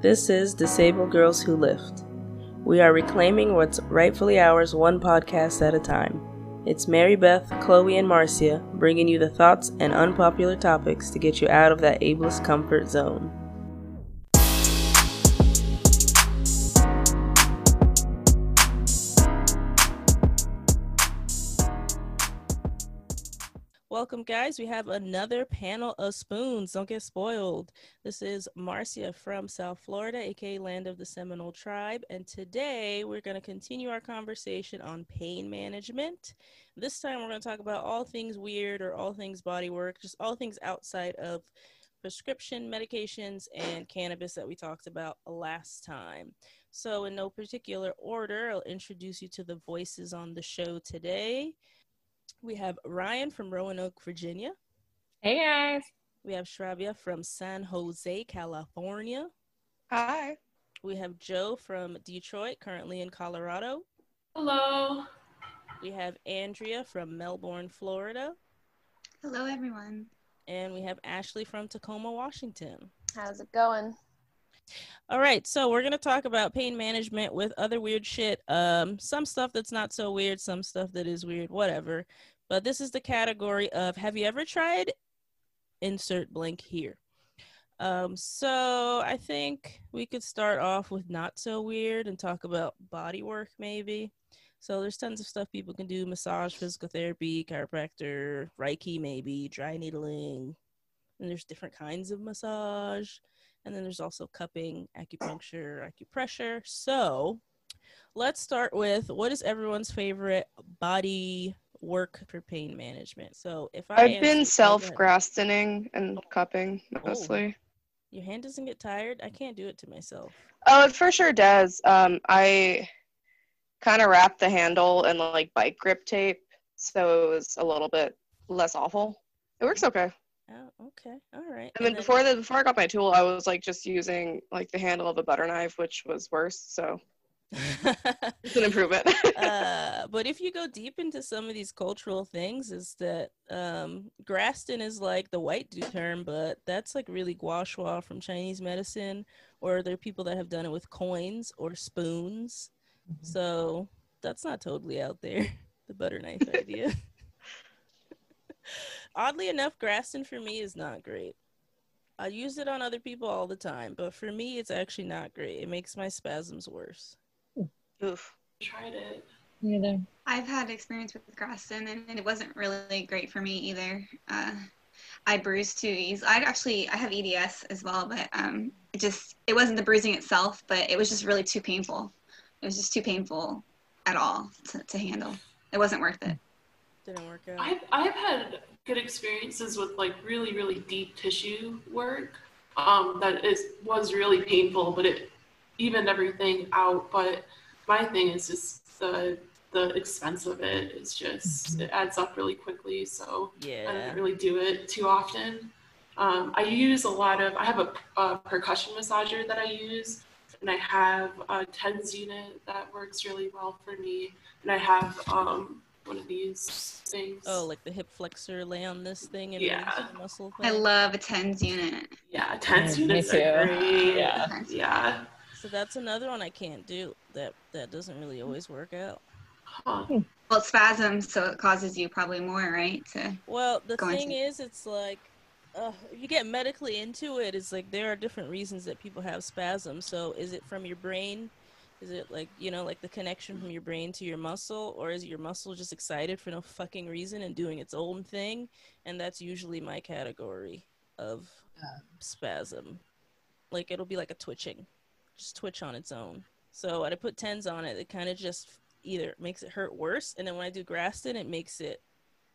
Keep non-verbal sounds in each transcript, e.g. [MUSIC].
This is Disabled Girls Who Lift. We are reclaiming what's rightfully ours one podcast at a time. It's Mary Beth, Chloe, and Marcia bringing you the thoughts and unpopular topics to get you out of that ableist comfort zone. Welcome, guys. We have another panel of spoons. Don't get spoiled. This is Marcia from South Florida, aka Land of the Seminole Tribe. And today we're going to continue our conversation on pain management. This time we're going to talk about all things weird or all things body work, just all things outside of prescription medications and cannabis that we talked about last time. So, in no particular order, I'll introduce you to the voices on the show today. We have Ryann from Roanoke, Virginia. Hey guys. We have Shravya from San Jose, California. Hi. We have Jo from Detroit, currently in Colorado. Hello. We have Andrea from Melbourne, Florida. Hello, everyone. And we have Ashley from Tacoma, Washington. How's it going? All right, so we're gonna talk about pain management with other weird shit. Um, some stuff that's not so weird, some stuff that is weird, whatever. But this is the category of have you ever tried insert blank here. Um, so I think we could start off with not so weird and talk about body work maybe. So there's tons of stuff people can do: massage, physical therapy, chiropractor, Reiki, maybe dry needling. And there's different kinds of massage. And then there's also cupping, acupuncture, acupressure. So let's start with what is everyone's favorite body work for pain management? So if I I've been self Grastoning and cupping mostly. Oh, your hand doesn't get tired? I can't do it to myself. Oh, it for sure does. Um, I kind of wrapped the handle in like bike grip tape, so it was a little bit less awful. It works okay. Oh, okay. All right. And then, before the before I got my tool, I was like just using like the handle of a butter knife, which was worse. So [LAUGHS] it's an improvement. uh, [LAUGHS] but if you go deep into some of these cultural things, is that um, Graston is like the white dude term, but that's like really gua sha from Chinese medicine, or there are people that have done it with coins or spoons. Mm-hmm. So that's not totally out there. [LAUGHS] The butter knife idea. Oddly enough, Graston for me is not great. I use it on other people all the time, but for me, it's actually not great. It makes my spasms worse. Oof. Tried it. Neither. I've had experience with Graston, and it wasn't really great for me either. Uh, I bruised too easily. I actually I have EDS as well, but um, it just it wasn't the bruising itself, but it was just really too painful. It was just too painful at all to, to handle. It wasn't worth it. Didn't work out. I've I've had good experiences with like really really deep tissue work. Um, that is was really painful, but it evened everything out. But my thing is just the the expense of it is just mm-hmm. it adds up really quickly. So yeah. I don't really do it too often. Um, I use a lot of I have a, a, percussion massager that I use, and I have a TENS unit that works really well for me, and I have um, one of these things. Oh, like the hip flexor lay on this thing and yeah. the muscle. Thing? I love a TENS unit. Yeah, TENS units are great. Yeah, yeah. So that's another one I can't do. That that doesn't really always work out. Huh. Well, spasms, so it causes you probably more, right? To well, the thing into... is, it's like uh, you get medically into it, it's like there are different reasons that people have spasms. So is it from your brain? Is it like you know, like the connection from your brain to your muscle, or is your muscle just excited for no fucking reason and doing its own thing? And that's usually my category of spasm. Like it'll be like a twitching just twitch on its own. So when I put tens on it, it kind of just either makes it hurt worse, and then when I do Graston, it makes it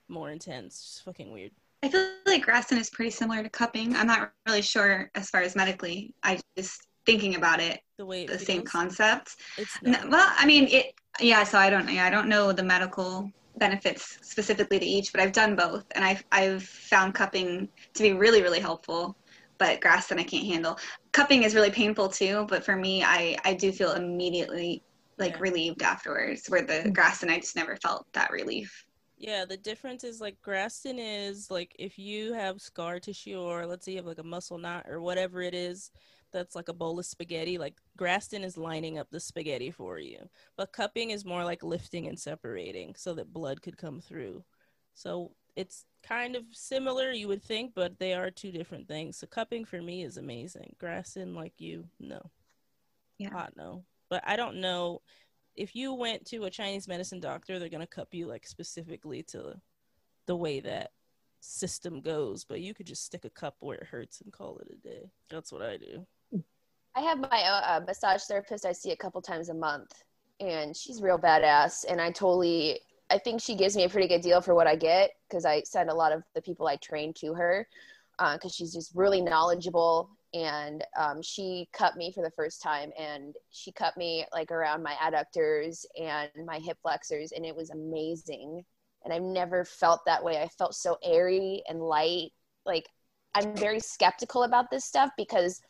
more intense. It's just fucking weird. I feel like Graston is pretty similar to cupping. I'm not really sure as far as medically. I just thinking about it, the way the feels, same concept. It's not. well, I mean, it. Yeah, so I don't. Yeah, I don't know the medical benefits specifically to each, but I've done both, and I've I've found cupping to be really really helpful but Graston I can't handle. Cupping is really painful too, but for me, I I do feel immediately like yeah. relieved afterwards. Where the mm-hmm. Graston I just never felt that relief. Yeah, the difference is like Graston is like if you have scar tissue or let's say you have like a muscle knot or whatever it is that's like a bowl of spaghetti. Like Graston is lining up the spaghetti for you, but cupping is more like lifting and separating so that blood could come through. So it's kind of similar, you would think, but they are two different things. So cupping for me is amazing. Graston, like you, no. Yeah. Hot no. But I don't know if you went to a Chinese medicine doctor, they're gonna cup you like specifically to the way that system goes. But you could just stick a cup where it hurts and call it a day. That's what I do. I have my uh, massage therapist I see a couple times a month, and she's real badass. And I totally, I think she gives me a pretty good deal for what I get because I send a lot of the people I train to her because uh, she's just really knowledgeable. And um, she cut me for the first time, and she cut me like around my adductors and my hip flexors, and it was amazing. And I've never felt that way. I felt so airy and light. Like I'm very skeptical about this stuff because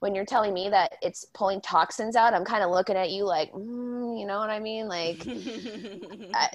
when you're telling me that it's pulling toxins out, I'm kind of looking at you like, mm, you know what I mean? Like, [LAUGHS] I,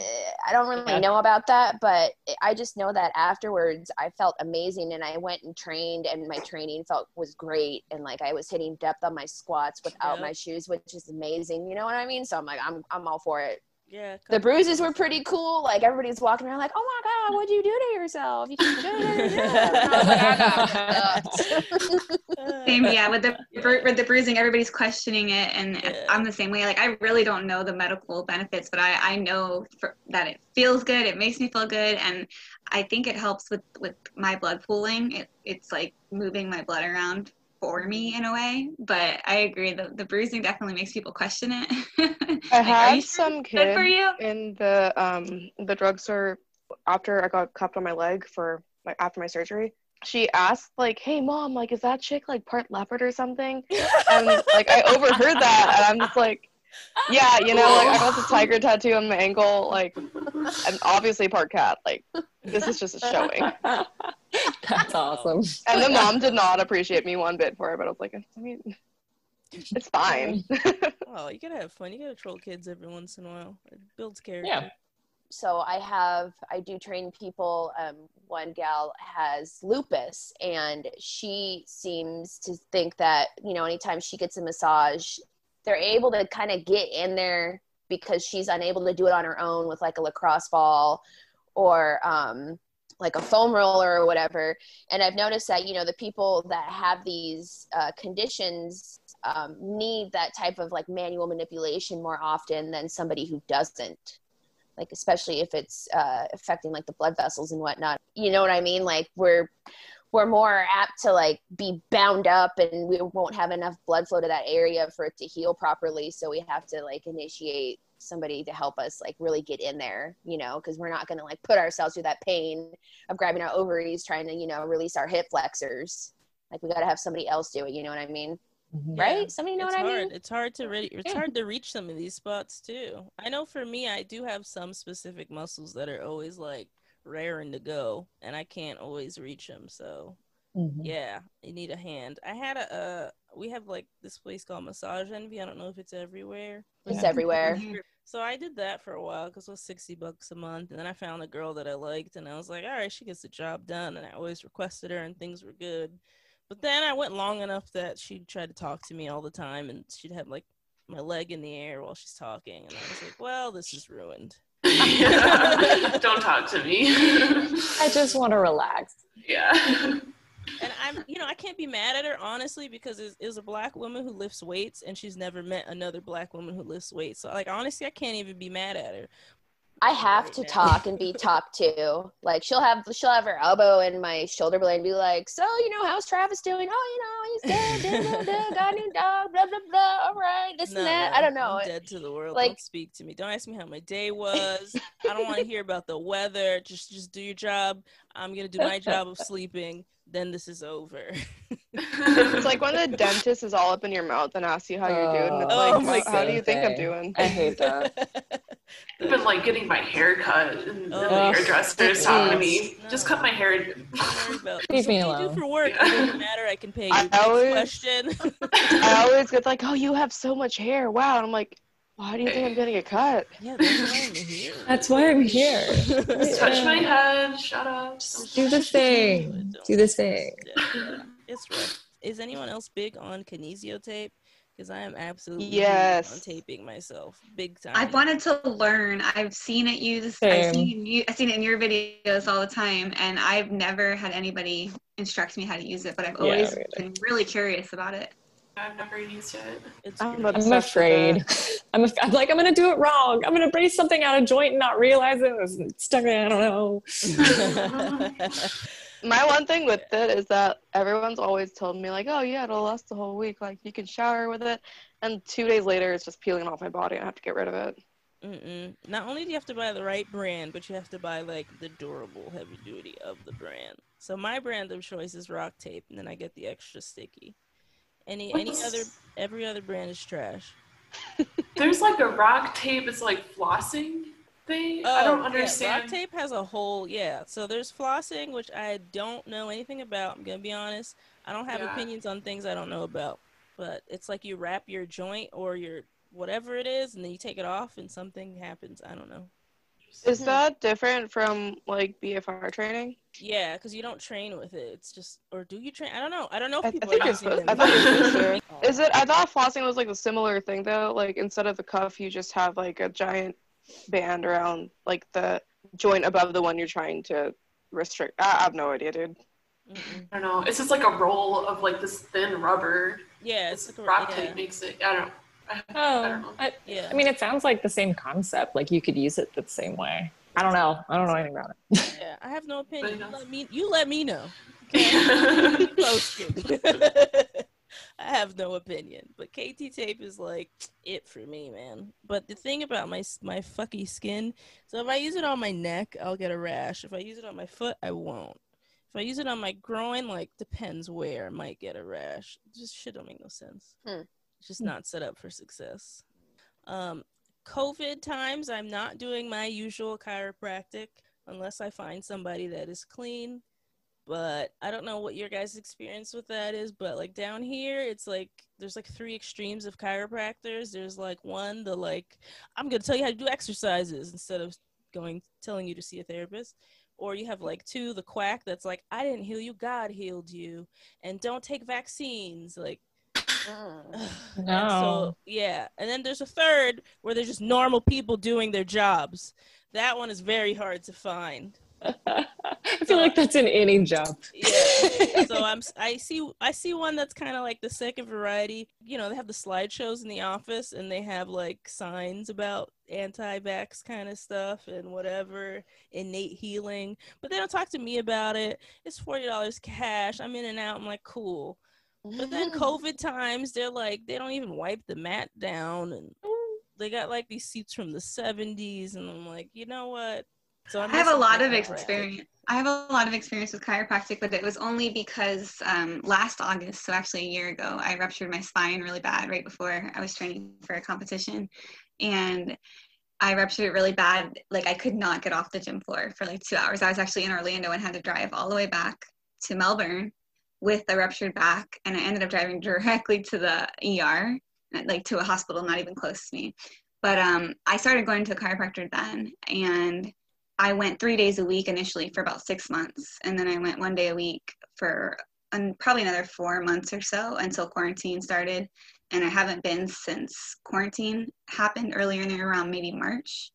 I don't really know about that, but I just know that afterwards I felt amazing and I went and trained and my training felt was great. And like I was hitting depth on my squats without Yep. my shoes, which is amazing. You know what I mean? So I'm like, I'm, I'm all for it. Yeah. The bruises is were pretty cool. Like everybody's walking around like, oh my God, what'd you do to yourself? You can do it. [LAUGHS] And I was like, I got fucked. Uh, Same, yeah. With the [LAUGHS] with the bruising, everybody's questioning it, and Yeah. I'm the same way. Like I really don't know the medical benefits, but I I know for, that it feels good. It makes me feel good, and I think it helps with with my blood pooling. It it's like moving my blood around for me in a way. But I agree, the the bruising definitely makes people question it. [LAUGHS] I Like, had some good for you. in the um the drugstore after I got cupped on my leg for like after my surgery. She asked like, "Hey mom, like is that chick like part leopard or something?" And like I overheard that, and I'm just like, "Yeah, you know, like I got this [LAUGHS] tiger tattoo on my ankle, like I'm obviously part cat. Like this is just a showing." [LAUGHS] That's awesome. And the [LAUGHS] mom did not appreciate me one bit for it, but I was like, I mean, it's fine. [LAUGHS] Oh, you gotta have fun. You gotta troll kids every once in a while. It builds character. Yeah. so I have I do train people. Um, one gal has lupus, and she seems to think that you know anytime she gets a massage, they're able to kind of get in there because she's unable to do it on her own with like a lacrosse ball or um, like a foam roller or whatever. And I've noticed that you know the people that have these uh, conditions um, need that type of like manual manipulation more often than somebody who doesn't. Like especially if it's uh, affecting like the blood vessels and whatnot. You know what i mean? Like we're we're more apt to like be bound up and we won't have enough blood flow to that area for it to heal properly. So we have to like initiate somebody to help us like really get in there you know because we're not going to like put ourselves through that pain of grabbing our ovaries trying to you know release our hip flexors like we got to have somebody else do it you know what i mean Mhm. right somebody know it's what i hard. mean It's hard to re- it's Yeah. hard to reach some of these spots too. I know for me, I do have some specific muscles that are always like raring to go, and I can't always reach them. So Mhm. yeah, you need a hand. I had a uh, we have like this place called Massage Envy. I don't know if it's everywhere. it's Yeah. everywhere [LAUGHS] So I did that for a while because it was sixty bucks a month, and then I found a girl that I liked, and I was like, all right, she gets the job done, and I always requested her, and things were good. But then I went long enough that she tried to talk to me all the time, and she'd have like my leg in the air while she's talking, and I was like, well, this is ruined. [LAUGHS] Don't talk to me. [LAUGHS] I just want to relax. yeah. And I'm, you know, I can't be mad at her honestly because it's, it's a black woman who lifts weights, and she's never met another black woman who lifts weights. So like honestly, I can't even be mad at her. I have Right to now. talk and be talked to. Like she'll have she'll have her elbow in my shoulder blade and be like, "So you know how's Travis doing? Oh, you know he's good. da, da, da, got a new dog. Blah blah blah. All right, this No, and that. no, I don't know. I'm dead to the world. Like- don't speak to me. Don't ask me how my day [LAUGHS] was. I don't want to hear about the weather. Just just do your job. I'm gonna do my job of sleeping. Then this is over. It's like [LAUGHS] when the dentist is all up in your mouth and asks you how you're doing. It's Oh like, my how, how do you God. think I'm doing? I hate that. [LAUGHS] I've been like getting my hair cut and Oh. the hairdresser's talking to me. No. Just cut my hair. Don't worry about Leave So me what do you do for work. It doesn't matter. I can pay you. I Next always- question. I [LAUGHS] always get like, oh, you have so much hair. Wow. And I'm like, why do you think I'm getting a cut? yeah, that's why I'm here. [LAUGHS] That's why I'm here. Just touch my head. Shut up. Do the thing. Do the thing. Yeah, it's rough. is anyone else big on kinesio tape? Because I am absolutely Yes. on taping myself, big time. I've wanted to learn. I've seen it used. Same. I've seen you. I've seen it in your videos all the time, and I've never had anybody instruct me how to use it. But I've always me either. been really curious about it. I've never used it. It's I'm great. I'm obsessed afraid. it. [LAUGHS] I'm, af- I'm like, I'm gonna do it wrong. I'm gonna brace something out of joint and not realize it. was stuck in, I don't know. [LAUGHS] [LAUGHS] My one thing with it is that everyone's always told me like, oh yeah, it'll last the whole week. Like you can shower with it, and two days later, it's just peeling off my body, and I have to get rid of it. Mm-mm. Not only do you have to buy the right brand, but you have to buy like the durable heavy duty of the brand. So my brand of choice is Rock Tape, and then I get the extra sticky. Any any other every other brand is trash. [LAUGHS] There's like a rock tape. It's like flossing thing. I oh, don't Oh, yeah, understand. Rock Tape has a whole yeah. So there's flossing, which I don't know anything about. I'm gonna be honest. I don't have Yeah. opinions on things I don't know about. But it's like you wrap your joint or your whatever it is, and then you take it off, and something happens. I don't know. Is Mhm. that different from like BFR training? Yeah, because you don't train with it. It's just, or do you train? I don't know. I don't know if I, I people think are you're using supposed. them. I thought you're supposed to. Is it? I thought flossing was like a similar thing though. Like instead of the cuff, you just have like a giant band around like the joint above the one you're trying to restrict. I, I have no idea, dude. Mm-mm. I don't know. It's just like a roll of like this thin rubber. Yeah, it's like a, rock yeah, tape makes it. I don't. I, I don't Oh, know. I, yeah. I mean, it sounds like the same concept. Like you could use it the same way. I don't know. I don't know anything about it. [LAUGHS] yeah. I have no opinion. You let me, you let me know. Okay, [LAUGHS] [LAUGHS] I have no opinion, but KT tape is like it for me, man. But the thing about my my fucky skin, so if I use it on my neck, I'll get a rash. If I use it on my foot, I won't. If I use it on my groin, like depends where, I might get a rash. Just shit don't make no sense. Hmm. It's just not set up for success. Um, COVID times, I'm not doing my usual chiropractic unless I find somebody that is clean. But I don't know what your guys' experience with that is. But like down here, it's like there's like three extremes of chiropractors. There's like one, the like, I'm gonna tell you how to do exercises instead of going telling you to see a therapist. Or you have like two, the quack that's like, I didn't heal you, God healed you, and don't take vaccines. Like Mm. [SIGHS] and No. so yeah, and then there's a third where they're just normal people doing their jobs. That one is very hard to find. [LAUGHS] I feel like that's in any job. Yeah. so [LAUGHS] I'm I see I see one that's kind of like the second variety. You know, they have the slideshows in the office and they have like signs about anti-vax kind of stuff and whatever innate healing, but they don't talk to me about it. It's forty dollars cash. I'm in and out. I'm like, cool. But then [LAUGHS] COVID times, they're like, they don't even wipe the mat down, and they got like these seats from the '70s, and I'm like, you know what? So I'm I have a lot of experience. I have a lot of experience with chiropractic, but it was only because um, last August, so actually a year ago, I ruptured my spine really bad right before I was training for a competition, and I ruptured it really bad. Like I could not get off the gym floor for like two hours. I was actually in Orlando and had to drive all the way back to Melbourne with a ruptured back, and I ended up driving directly to the ER, like to a hospital not even close to me. But um, I started going to a chiropractor then, and I went three days a week initially for about six months, and then I went one day a week for um, probably another four months or so until quarantine started. And I haven't been since quarantine happened earlier in the year, around maybe March.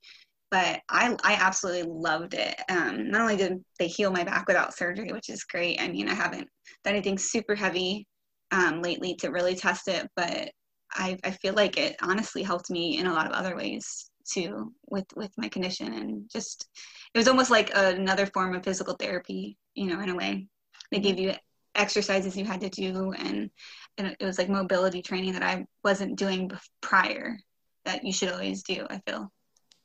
But I, I absolutely loved it. Um, not only did they heal my back without surgery, which is great. I mean, I haven't done anything super heavy um, lately to really test it, but I, I feel like it honestly helped me in a lot of other ways too with with my condition and just it was almost like another form of physical therapy you know in a way. They gave you exercises you had to do and, and it was like mobility training that i wasn't doing prior that you should always do i feel.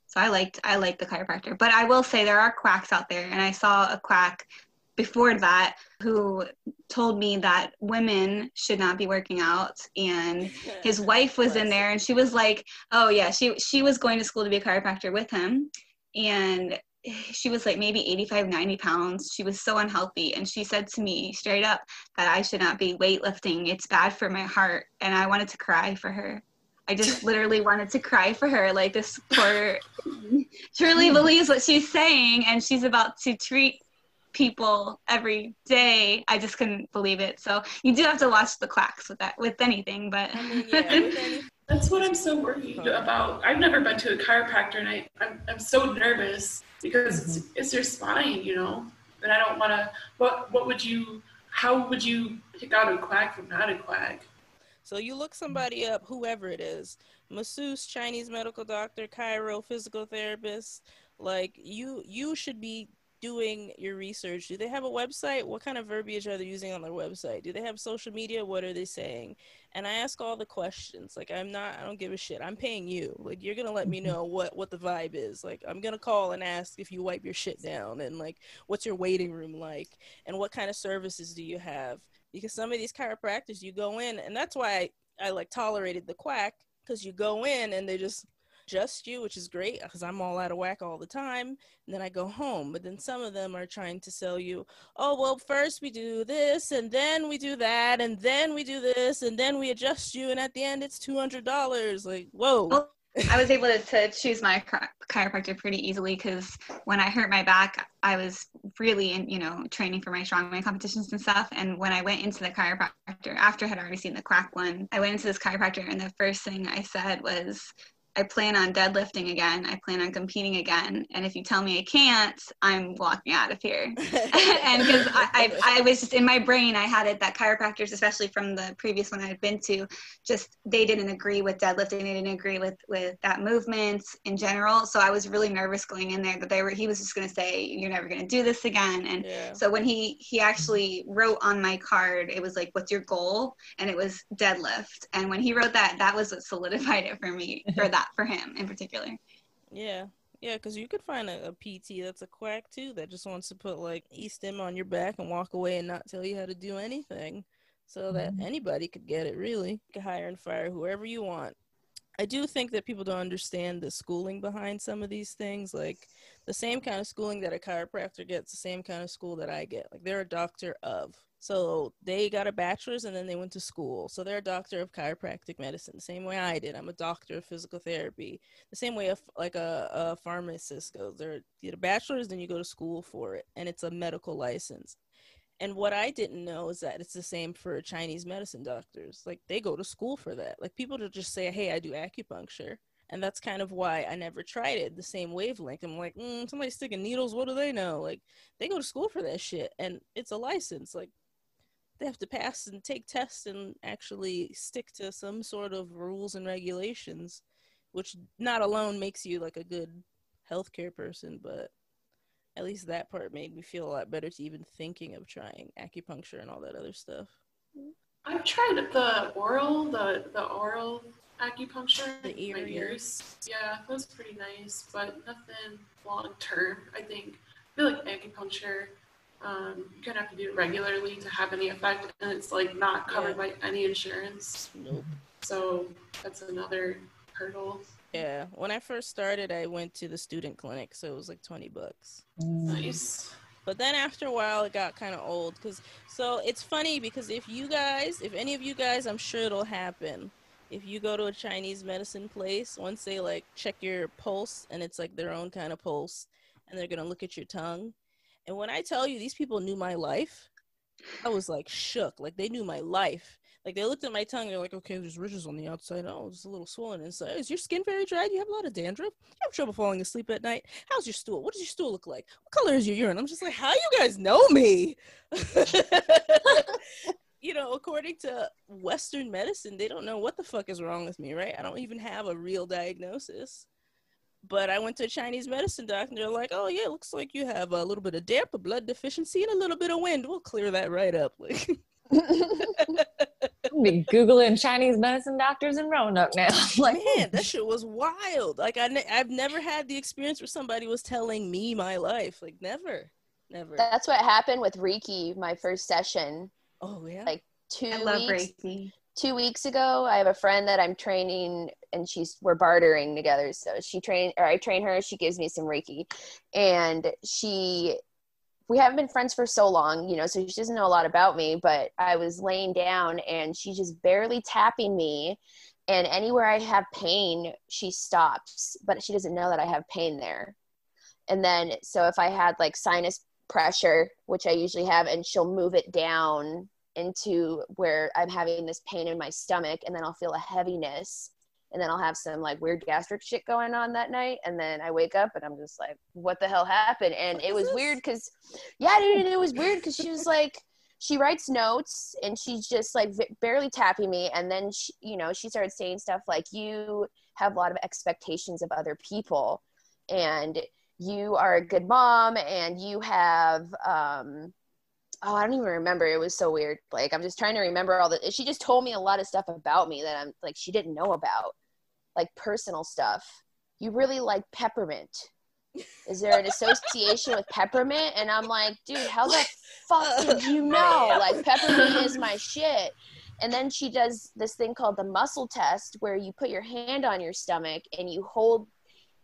So i liked i liked the chiropractor but i will say there are quacks out there and i saw a quack before that who told me that women should not be working out. And his [LAUGHS] wife was in there and she was like oh yeah she she was going to school to be a chiropractor with him. And she was like maybe 85 90 pounds. She was so unhealthy. And she said to me straight up that i should not be weightlifting. It's bad for my heart. And i wanted to cry for her. I just [LAUGHS] literally wanted to cry for her. Like this poor [LAUGHS] truly mm. believes what she's saying. And she's about to treat people every day. I just couldn't believe it. So you do have to watch the quacks with that with anything, but I mean, yeah, with [LAUGHS] any- That's what I'm so worried about. I've never been to a chiropractor, and I, I'm, I'm so nervous because it's, mm-hmm. it's your spine, you know. And I don't want to. What What would you? How would you pick out a quack from not a quack? So you look somebody up, whoever it is, masseuse, Chinese medical doctor, chiro, physical therapist. Like you, you should be doing your research. Do they have a website? What kind of verbiage are they using on their website? Do they have social media? What are they saying? And I ask all the questions. Like I'm not, I don't give a shit. I'm paying you. Like you're gonna let me mm-hmm. know what what the vibe is. Like I'm gonna call and ask if you wipe your shit down and like what's your waiting room like and what kind of services do you have? because some of these chiropractors you go in and that's why I, I like tolerated the quack because you go in and they just adjust you which is great because i'm all out of whack all the time and then i go home. But then some of them are trying to sell you oh well first we do this and then we do that and then we do this and then we adjust you and at the end it's $200 like whoa. Oh, I was able to, to choose my chi- chiropractor pretty easily because when I hurt my back, I was really in, you know, training for my strongman competitions and stuff. And when I went into the chiropractor, after I had already seen the quack one, I went into this chiropractor and the first thing I said was, I plan on deadlifting again. I plan on competing again. And if you tell me I can't, I'm walking out of here. [LAUGHS] and because I, I, I was just in my brain, I had it that chiropractors, especially from the previous one I had been to, just they didn't agree with deadlifting. They didn't agree with with that movement in general. So I was really nervous going in there that they were. He was just going to say, "You're never going to do this again." And yeah so when he he actually wrote on my card, it was like, "What's your goal?" And it was deadlift. And when he wrote that, that was what solidified it for me for [LAUGHS] that for him in particular. Yeah. Yeah, because you could find a, a PT that's a quack too that just wants to put like e-stim on your back and walk away and not tell you how to do anything. So that mm-hmm. anybody could get it really. You can hire and fire whoever you want. I do think that people don't understand the schooling behind some of these things. Like the same kind of schooling that a chiropractor gets, the same kind of school that I get. Like they're a doctor of. So they got a bachelor's and then they went to school. So they're a doctor of chiropractic medicine, the same way I did. I'm a doctor of physical therapy, the same way a, like a, a pharmacist goes. They're you get a bachelor's, then you go to school for it, and it's a medical license. And what I didn't know is that it's the same for Chinese medicine doctors. Like they go to school for that. Like people just say, "Hey, I do acupuncture," and that's kind of why I never tried it. The same wavelength. I'm like, mm, somebody sticking needles. What do they know? Like they go to school for that shit, and it's a license. Like they have to pass and take tests and actually stick to some sort of rules and regulations, which not alone makes you like a good healthcare person, but at least that part made me feel a lot better to even thinking of trying acupuncture and all that other stuff. I've tried the oral, the the oral acupuncture. The in my ears. Yeah, that was pretty nice, but nothing long term. I think. I feel like acupuncture. Um, you kind of have to do it regularly to have any effect, and it's like not covered Yeah. by any insurance. Nope. So that's another hurdle. Yeah, when I first started, I went to the student clinic, so it was like 20 bucks. Nice. But then after a while, it got kind of old. Cause so it's funny because if you guys, if any of you guys, I'm sure it'll happen. If you go to a Chinese medicine place, once they like check your pulse and it's like their own kind of pulse, and they're gonna look at your tongue. And when I tell you these people knew my life, I was like shook. Like they knew my life. Like they looked at my tongue, and they're like, okay, there's ridges on the outside. Oh, it's a little swollen inside. Is your skin very dry? Do you have a lot of dandruff? Do you have trouble falling asleep at night? How's your stool? What does your stool look like? What color is your urine? I'm just like, how you guys know me? [LAUGHS] you know, according to Western medicine, they don't know what the fuck is wrong with me, right? I don't even have a real diagnosis. But I went to a Chinese medicine doctor and they're like, oh, yeah, it looks like you have a little bit of damp, a blood deficiency, and a little bit of wind. We'll clear that right up. [LAUGHS] Like, [LAUGHS] be googling Chinese medicine doctors in Roanoke now. [LAUGHS] like, man, oh. that shit was wild. Like, I ne- I've never had the experience where somebody was telling me my life. Like, never, never. That's what happened with Reiki, my first session. oh, yeah. Like two I love weeks Reiki. Two weeks ago i have a friend that i'm training and she's we're bartering together. So she train or i train her she gives me some reiki. And she we haven't been friends for so long you know so she doesn't know a lot about me but i was laying down and she's just barely tapping me. And anywhere i have pain she stops but she doesn't know that i have pain there. And then so if i had like sinus pressure, which I usually have, and she'll move it down into where I'm having this pain in my stomach, and then I'll feel a heaviness, and then I'll have some like weird gastric shit going on that night, and then I wake up and I'm just like, what the hell happened? And it was weird because, yeah, dude, it was weird because she was like. She writes notes and she's just like v- barely tapping me, and then she, you know, she started saying stuff like, "You have a lot of expectations of other people, and you are a good mom, and you have um, oh, I don't even remember. It was so weird. Like I'm just trying to remember all the. She just told me a lot of stuff about me that I'm like she didn't know about, like personal stuff. You really like peppermint. Is there an association with peppermint? And I'm like, dude, how the fuck [LAUGHS] did you know? Like peppermint is my shit. And then she does this thing called the muscle test, where you put your hand on your stomach and you hold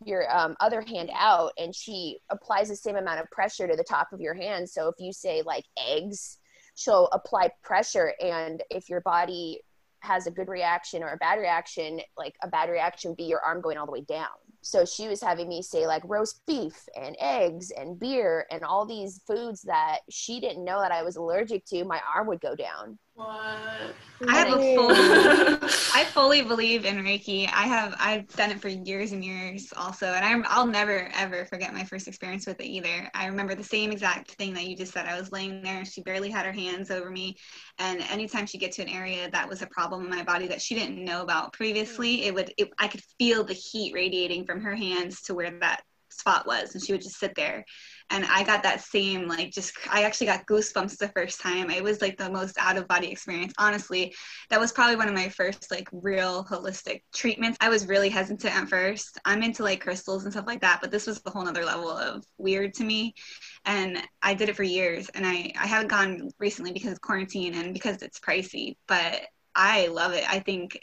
your um, other hand out and she applies the same amount of pressure to the top of your hand. So if you say like eggs she'll apply pressure and if your body has a good reaction or a bad reaction like a bad reaction be your arm going all the way down. So she was having me say like roast beef and eggs and beer and all these foods that she didn't know that i was allergic to my arm would go down What? I have a full. [LAUGHS] I fully believe in Reiki. I have. I've done it for years and years, also, and I'm. I'll never ever forget my first experience with it either. I remember the same exact thing that you just said. I was laying there. She barely had her hands over me, and anytime she get to an area that was a problem in my body that she didn't know about previously, hmm. it would. It, I could feel the heat radiating from her hands to where that spot was, and she would just sit there and I got that same like just I actually got goosebumps the first time. It was like the most out of body experience. Honestly, that was probably one of my first like real holistic treatments. I was really hesitant at first. I'm into like crystals and stuff like that, but this was a whole nother level of weird to me. And I did it for years and I, I haven't gone recently because of quarantine and because it's pricey, but I love it. I think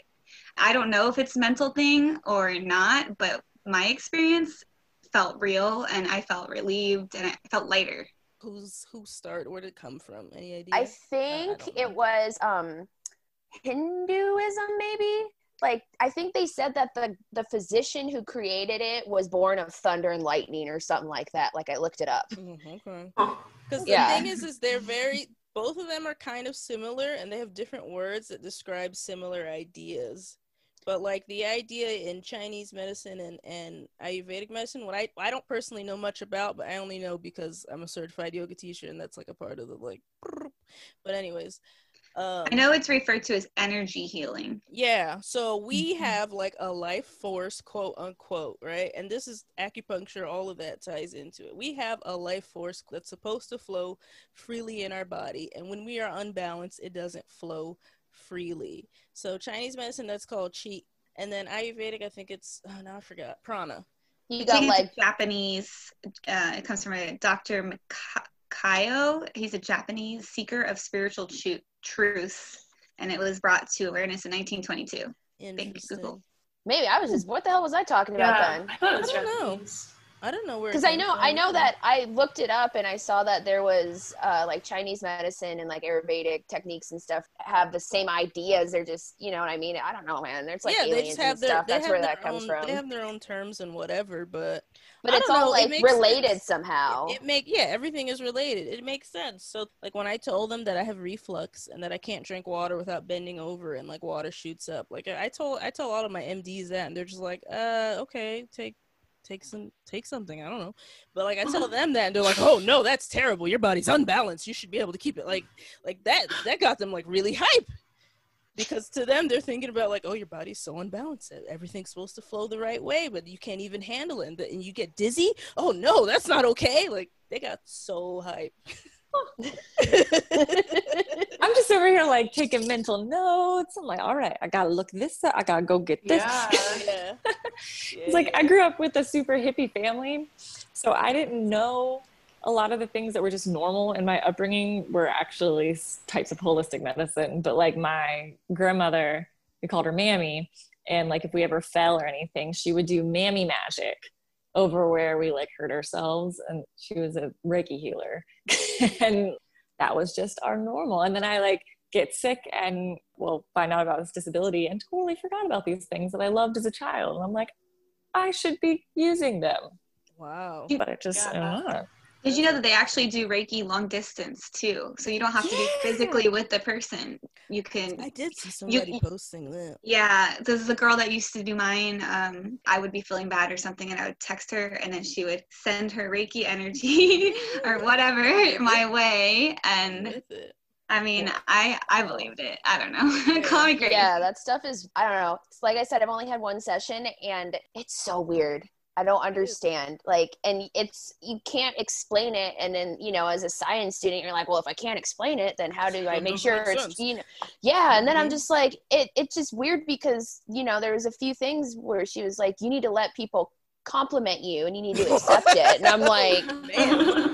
I don't know if it's mental thing or not, but my experience felt real and I felt relieved and I felt lighter. Who's who started? Where did it come from? Any idea? I think don't it was um Hinduism maybe. Like I think they said that the the physician who created it was born of thunder and lightning or something like that. Like I looked it up. Mhm, okay. Oh, Because the Yeah. thing is, is they're very. Both of them are kind of similar, and they have different words that describe similar ideas. But like the idea in Chinese medicine and, and Ayurvedic medicine, what I I don't personally know much about, but I only know because I'm a certified yoga teacher, and that's like a part of the like. [LAUGHS] But anyways, um, I know it's referred to as energy healing. Yeah, so we Mhm. have like a life force, quote unquote, right? And this is acupuncture, all of that ties into it. We have a life force that's supposed to flow freely in our body, and when we are unbalanced, it doesn't flow freely. So Chinese medicine, that's called qi, and then Ayurvedic, I think it's oh now I forgot prana. You I got like Japanese. Uh, it comes from a Dr. Mikao. He's a Japanese seeker of spiritual tru- truth, and it was brought to awareness in 1922. Interesting. Google. maybe I was just what the hell was I talking about yeah. then? I thought it was I don't know. I don't know where because I know. I know that I looked it up and I saw that there was uh, like Chinese medicine and like Ayurvedic techniques and stuff have the same ideas. They're just you know what I mean. I don't know, man. There's like yeah, they aliens just have and their stuff. That's where that comes own, from. They have their own terms and whatever, but but it's all know, like makes related sense. somehow. it make yeah everything is related it makes sense so like when i told them that i have reflux and that i can't drink water without bending over and like water shoots up like i I told i tell all of my mds that and they're just like uh okay take take some take something i don't know. But like i tell them that and they're like oh no that's terrible. Your body's unbalanced. You should be able to keep it. Like like that that got them like really hype. Because to them they're thinking about like oh your body's so unbalanced. Everything's supposed to flow the right way but you can't even handle it and, and you get dizzy? Oh no that's not okay. Like they got so hype [LAUGHS] [LAUGHS] I'm just over here like taking mental notes. I'm like, all right, I gotta look this up. I gotta go get this. Yeah. yeah [LAUGHS] It's like I grew up with a super hippie family, so I didn't know a lot of the things that were just normal in my upbringing were actually types of holistic medicine. But like my grandmother, we called her Mammy, and like if we ever fell or anything, she would do Mammy magic over where we like hurt ourselves, and she was a Reiki healer, [LAUGHS] and that was just our normal. And then I like get sick and well find out about this disability and totally forgot about these things that I loved as a child. And I'm like, I should be using them, wow but it just I don't know. Did you know that they actually do Reiki long distance too? So you don't have to be physically with the person. You can. I did see somebody you- posting that. Yeah, this is a girl that used to do mine. Um, I would be feeling bad or something, and I would text her, and then she would send her Reiki energy [LAUGHS] or whatever [LAUGHS] my way. And I mean, I I believed it. I don't know. [LAUGHS] Call me crazy. Yeah, that stuff is I don't know. It's like I said, I've only had one session and it's so weird. I don't understand. Like and it's you can't explain it and then, you know, as a science student, you're like, well, if I can't explain it, then how do I make sure make it's sense. you know Yeah, and then I'm Mhm. just like it it's just weird because, you know, there was a few things where she was like, You need to let people compliment you and you need to accept it. And I'm like, [LAUGHS]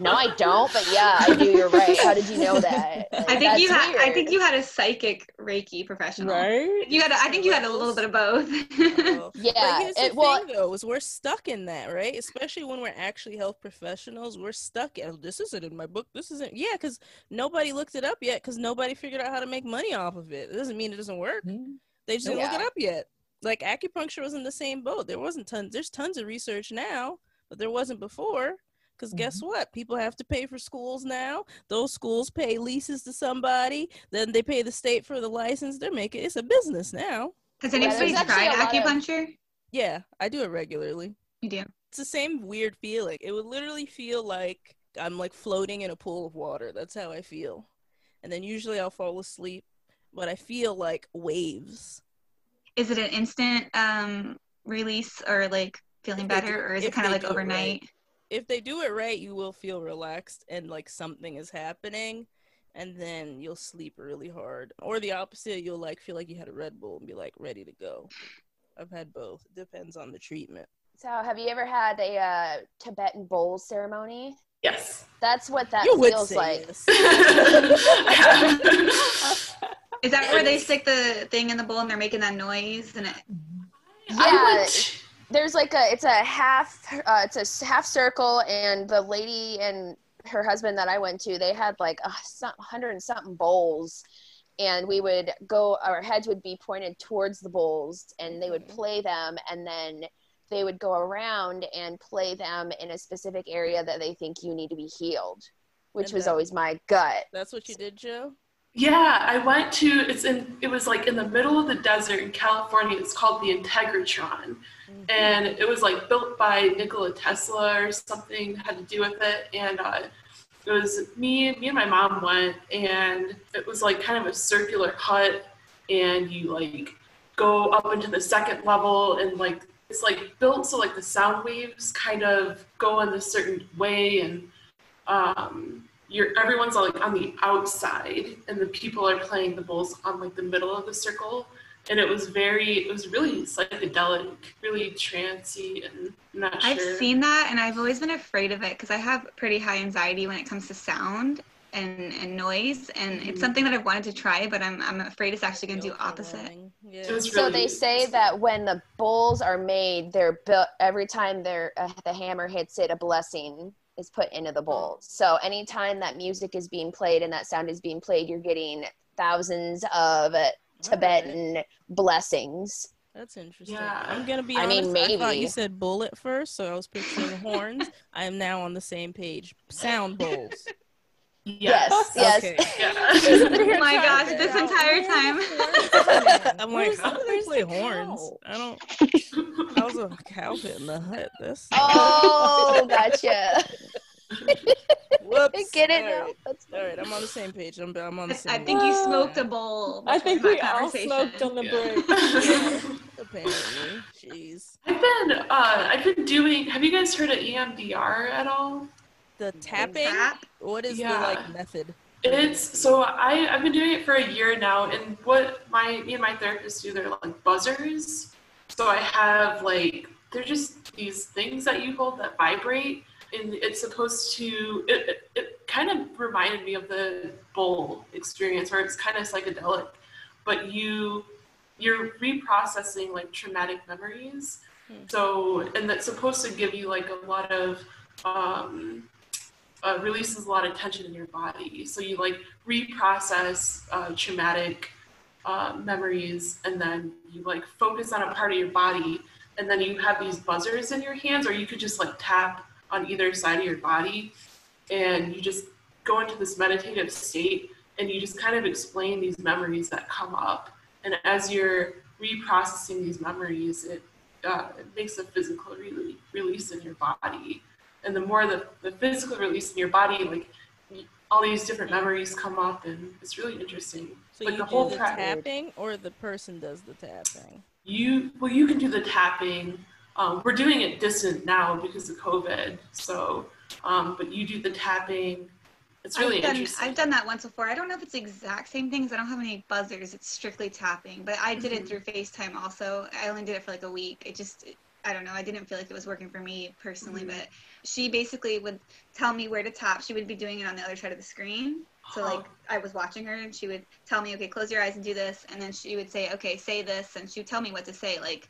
No, I don't, but yeah, I do, you're right. How did you know that? I think you had. I think you had a psychic Reiki professional. Right? You had. A, I think you had a little bit of both. Oh. [LAUGHS] Yeah, But here's the it, well, thing, though, is we're stuck in that, right? Especially when we're actually health professionals, we're stuck. In, oh, this isn't in my book. This isn't. Yeah, because nobody looked it up yet. Because nobody figured out how to make money off of it. It doesn't mean it doesn't work. They just didn't look it up yet. Like acupuncture was in the same boat. There wasn't tons. There's tons of research now, but there wasn't before. Because guess what? People have to pay for schools now. Those schools pay leases to somebody. Then they pay the state for the license. They're making it's a business now. Has anybody there's actually tried a lot of- acupuncture? Yeah, I do it regularly. You do. It's the same weird feeling. It would literally feel like I'm like floating in a pool of water. That's how I feel. And then usually I'll fall asleep, but I feel like waves. Is it an instant um, release or like feeling If better, do- or is it kind of like overnight? it right. Overnight? If they do it right, you will feel relaxed and like something is happening. And then you'll sleep really hard. Or the opposite, you'll like feel like you had a Red Bull and be like ready to go. I've had both. It depends on the treatment. So, have you ever had a uh, Tibetan bowl ceremony? yes. That's what that you would feels say like. yes. [LAUGHS] Is that where they stick the thing in the bowl and they're making that noise? And it, Yeah, I went, there's like a it's a half uh, it's a half circle, and the lady and her husband that I went to, they had like a hundred and something bowls, and we would go. Our heads would be pointed towards the bowls, and they would Mhm. play them, and then they would go around and play them in a specific area that they think you need to be healed, which And was that- always my gut. That's what you did, Jo? Yeah, I went to it's in it was like in the middle of the desert in California. It's called the Integratron. And it was like built by Nikola Tesla or something had to do with it. And uh, it was me, me and my mom went, and it was like kind of a circular hut, and you like go up into the second level, and like it's like built so like the sound waves kind of go in a certain way, and um, you're everyone's like on the outside, and the people are playing the bowls on like the middle of the circle and it was very it was really psychedelic really trancy and I'm not sure. I've seen that, and I've always been afraid of it because I have pretty high anxiety when it comes to sound and, and noise, and it's something that I've wanted to try, but I'm I'm afraid it's actually going to do opposite. Yeah. It was So they say that when the bowls are made, they're built every time they're uh, the hammer hits it, a blessing is put into the bowl. So anytime that music is being played and that sound is being played, you're getting thousands of uh, Tibetan blessings. That's interesting. Yeah. I'm gonna be I honest. mean, I thought maybe. you said bullet first, so I was picturing horns. [LAUGHS] I am now on the same page. Sound bowls. Yes, yes. Okay. [LAUGHS] yeah [LAUGHS] Oh my gosh, this entire time. [LAUGHS] I'm like, how do they play the horns? cow? I don't. How's a cow fit in the hut? This. Oh, gotcha. Whoops. Get it All now. That's All right, I'm on the same page. I'm, I'm on the same. I think you smoked a bowl. I think we all smoked on the Yeah. break. Apparently, jeez. I've been uh I've been doing have you guys heard of EMDR at all The tapping. Tap. What is the like method? it's so I I've been doing it for a year now and what my me and my therapist do they're like buzzers so I have like they're just these things that you hold that vibrate and it's supposed to it, it, it kind of reminded me of the bowl experience where it's kind of psychedelic but you you're reprocessing like traumatic memories Hmm. so and that's supposed to give you like a lot of um, uh, releases a lot of tension in your body so you like reprocess uh, traumatic uh, memories and then you like focus on a part of your body and then you have these buzzers in your hands or you could just like tap on either side of your body, and you just go into this meditative state, and you just kind of explain these memories that come up. And as you're reprocessing these memories, it uh, it makes a physical re- release in your body. And the more the, the physical release in your body, like all these different memories come up, and it's really interesting. So like you the do whole the pra- tapping, or the person does the tapping. You well, you can do the tapping. Um, we're doing it distant now because of COVID. So, um, but you do the tapping. It's really I've done, interesting. I've done that once before. I don't know if it's the exact same thing because I don't have any buzzers. It's strictly tapping. But I did Mhm. it through FaceTime also. I only did it for like a week. It just, I don't know. I didn't feel like it was working for me personally. Mhm. But she basically would tell me where to tap. She would be doing it on the other side of the screen. So like I was watching her and she would tell me, okay, close your eyes and do this, and then she would say, okay, say this, and she would tell me what to say. Like,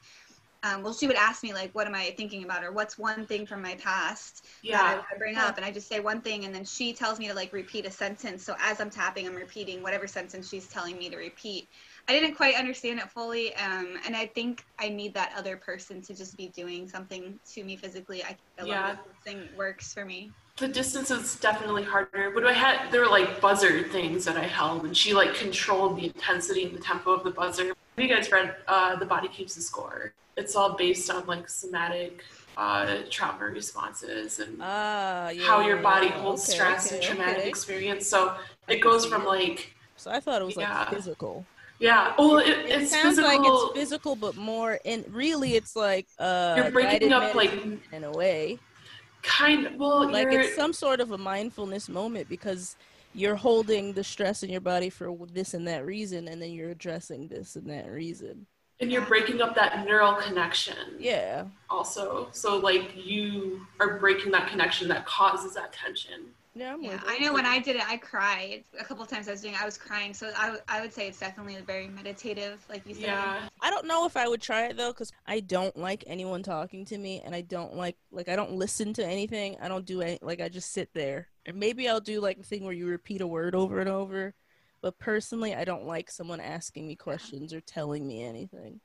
um, well, she would ask me like, what am I thinking about, or what's one thing from my past that I want to bring up, and I just say one thing, and then she tells me to like repeat a sentence. So as I'm tapping, I'm repeating whatever sentence she's telling me to repeat. I didn't quite understand it fully, um, and I think I need that other person to just be doing something to me physically. I, I love Yeah. this thing works for me. the distance is definitely harder. But I had there were like buzzer things that I held, and she like controlled the intensity and the tempo of the buzzer. Have you guys read uh, "The Body Keeps the Score"? It's all based on like somatic uh, trauma responses and Ah, yeah. how your body yeah. holds Okay, stress okay, and traumatic okay. experience. So it goes from like So I thought it was like physical. Yeah, well, it, It it's sounds physical. like it's physical, but more and really, it's like uh, You're breaking up like in a way. kind. Of, well, Like you're it's some sort of a mindfulness moment because you're holding the stress in your body for this and that reason, and then you're addressing this and that reason. and you're breaking up that neural connection. Yeah. Also, so like you are breaking that connection that causes that tension. Yeah, I'm Yeah, I know when I did it, I cried a couple times. I was doing, I was crying. So I, w- I would say it's definitely a very meditative, like you said. Yeah, I don't know if I would try it though, because I don't like anyone talking to me, and I don't like like I don't listen to anything. I don't do any like I just sit there, and maybe I'll do like the thing where you repeat a word over and over. But personally, I don't like someone asking me questions or telling me anything.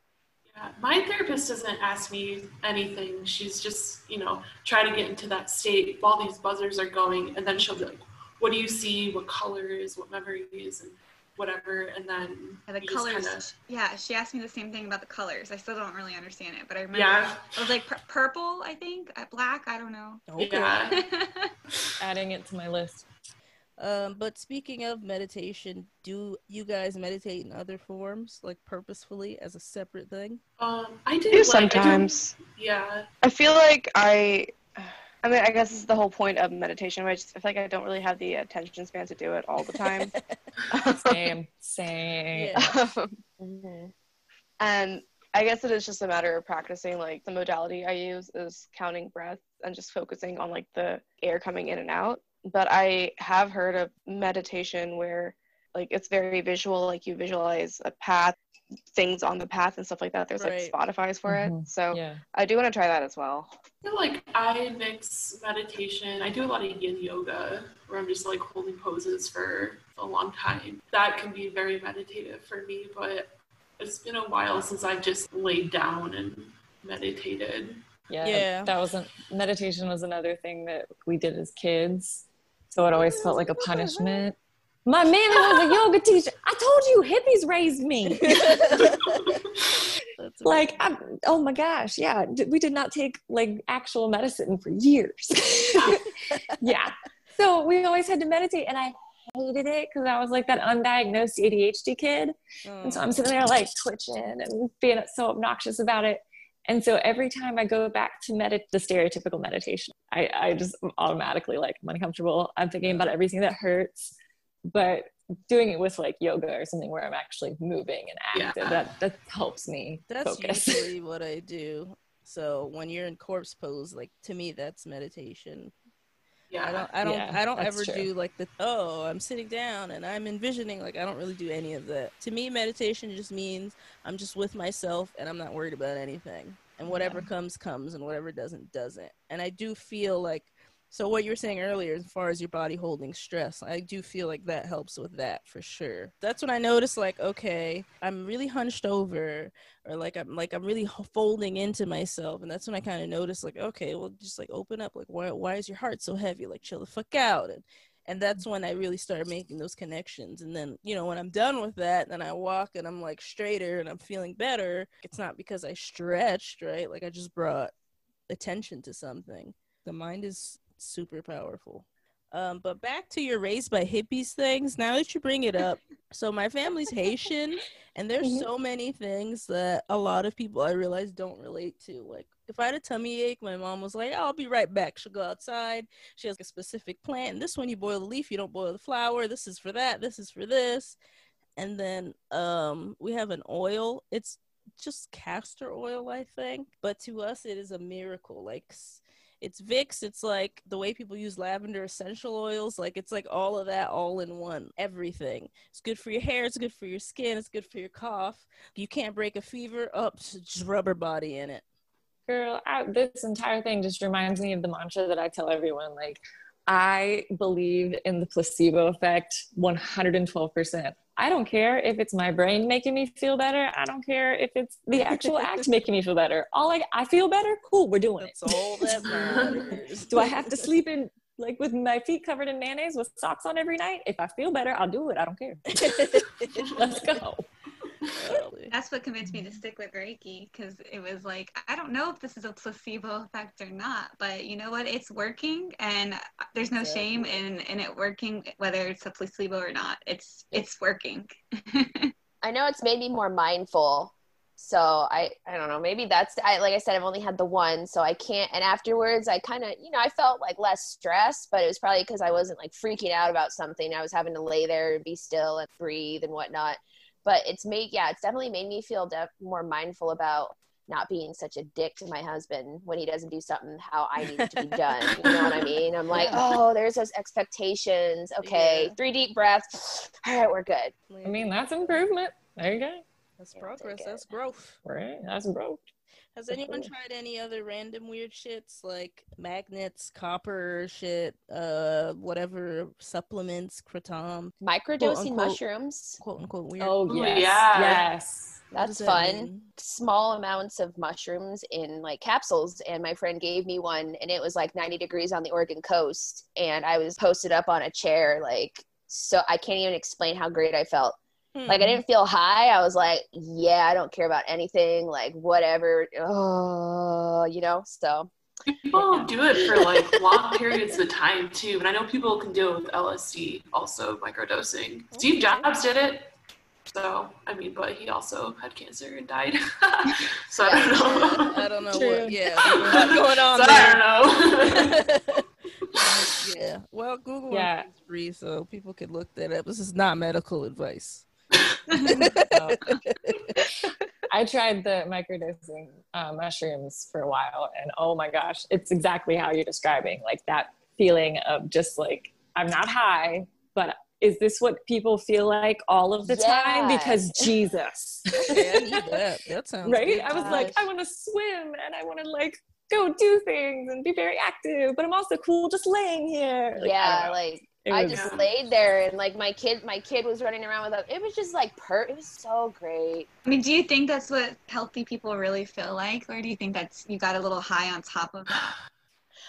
Yeah. My therapist doesn't ask me anything. She's just you know try to get into that state while these buzzers are going, and then she'll be like, "What do you see? What colors? What memories?" and whatever, and then Yeah, the colors. kinda- Yeah, she asked me the same thing about the colors. I still don't really understand it, but I remember yeah, it was like pur- purple, I think, uh, black. I don't know. Okay. yeah. [LAUGHS] Adding it to my list. Um, but speaking of meditation, do you guys meditate in other forms, like purposefully as a separate thing? Um, I do do like- sometimes. I do, yeah, I feel like I, I mean, I guess this is the whole point of meditation. But I just I feel like I don't really have the attention span to do it all the time. [LAUGHS] Same, same. Yeah. [LAUGHS] Um, and I guess it is just a matter of practicing. Like the modality I use is counting breath and just focusing on like the air coming in and out. But I have heard of meditation where like it's very visual, like you visualize a path, things on the path and stuff like that. There's Right. like Spotify's for Mhm. it. So Yeah. I do want to try that as well. I feel like I mix meditation. I do a lot of yin yoga where I'm just like holding poses for a long time. That can be very meditative for me, but it's been a while since I've just laid down and meditated. Yeah, Yeah. that wasn't meditation was another thing that we did as kids. So it always felt like a punishment. My mammy was a yoga teacher. I told you hippies raised me. [LAUGHS] Like, I, oh my gosh, yeah, we did not take like actual medicine for years. [LAUGHS] yeah, so we always had to meditate, and I hated it because I was like that undiagnosed ADHD kid. And so mm. I'm sitting there like twitching and being so obnoxious about it. And so every time I go back to medit the stereotypical meditation, I, I just automatically like I'm uncomfortable. I'm thinking about everything that hurts. But doing it with like yoga or something where I'm actually moving and active, Yeah. that that helps me That's focus. usually [LAUGHS] what I do. So when you're in corpse pose, like to me, that's meditation. I don't, I don't, Yeah, I don't ever true. do like the oh, I'm sitting down and I'm envisioning. Like I don't really do any of that. To me, meditation just means I'm just with myself and I'm not worried about anything. And whatever comes, comes, and whatever doesn't, doesn't. And I do feel like So what you were saying earlier, as far as your body holding stress, I do feel like that helps with that for sure. That's when I notice like, okay, I'm really hunched over, or like I'm like I'm really folding into myself, and that's when I kind of notice like, okay, well, just like open up. Like, why why is your heart so heavy? Like, chill the fuck out. And and that's when I really started making those connections. And then you know when I'm done with that, then I walk and I'm like straighter and I'm feeling better. It's not because I stretched, right? Like I just brought attention to something. The mind is super powerful. Um, but back to your raised by hippies things. Now that you bring it up, [LAUGHS] so my family's Haitian, and there's Mhm. so many things that a lot of people I realize don't relate to. Like if I had a tummy ache, my mom was like, "I'll be right back." She'll go outside. She has a specific plant. And this one you boil the leaf, you don't boil the flower. This is for that. This is for this. And then um, we have an oil. It's just castor oil, I think. But to us, it is a miracle. Like it's Vicks. It's like the way people use lavender essential oils. Like it's like all of that all in one. Everything. It's good for your hair. It's good for your skin. It's good for your cough. You can't break a fever. Up, just rubber body in it. Girl, I, this entire thing just reminds me of the mantra that I tell everyone. Like, I believe in the placebo effect 112%. I don't care if it's my brain making me feel better. I don't care if it's the actual act [LAUGHS] making me feel better. All I, I feel better. Cool, we're doing it. All that [LAUGHS] matters. Do I have to sleep in like with my feet covered in mayonnaise with socks on every night? If I feel better, I'll do it. I don't care. [LAUGHS] Let's go. Totally. Oh, That's what convinced me to mm-hmm. stick with Reiki because it was like, I don't know if this is a placebo effect or not, but you know what? It's working and uh, there's no shame in, in it working, whether it's a placebo or not. It's it's working. [LAUGHS] I know it's made me more mindful. So I, I don't know. Maybe that's I like I said I've only had the one, so I can't. And afterwards, I kind of you know I felt like less stressed, but it was probably because I wasn't like freaking out about something. I was having to lay there and be still and breathe and whatnot. But it's made yeah, it's definitely made me feel def- more mindful about not being such a dick to my husband when he doesn't do something how I need it to be [LAUGHS] done. You know what I mean? I'm like, oh, there's those expectations. Okay, Yeah. three deep breaths. [SIGHS] All right, we're good. I mean, that's improvement. There you go. that's progress. That's growth. Right? That's growth. Has anyone tried any other random weird shits like magnets, copper shit, uh, whatever supplements, kratom, Microdosing unquote. mushrooms. quote unquote weird? Oh, Ooh, yes. yeah. Yes. That's that fun. mean? Small amounts of mushrooms in like capsules, and my friend gave me one, and it was like 90 degrees on the Oregon coast, and I was posted up on a chair, like so. I can't even explain how great I felt. Like I Hmm. didn't feel high. I was like, yeah, I don't care about anything. Like whatever. Oh, you know. So People do it for like long periods of time too, and I know people can do it with LSD, also microdosing. Steve Jobs did it, so I mean, but he also had cancer and died. [LAUGHS] so I don't know. I don't know True. what. Yeah, what's going on So there? I don't know. [LAUGHS] yeah. Well, Google Yeah. is free, so people could look that up. This is not medical advice. [LAUGHS] No. [LAUGHS] I tried the microdosing uh, mushrooms for a while, and oh my gosh, it's exactly how you're describing. Like that feeling of just like, I'm not high, but is this what people feel like all of the time? Because [LAUGHS] Jesus. Need that. Sounds right? good. I was like, I want to swim and I want to like go do things and be very active, but I'm also cool just laying here. Like, yeah, like It I was- just laid there, and like my kid, my kid was running around with a. It was just like per. It was so great. I mean, do you think that's what healthy people really feel like? Or do you think that's you got a little high on top of that?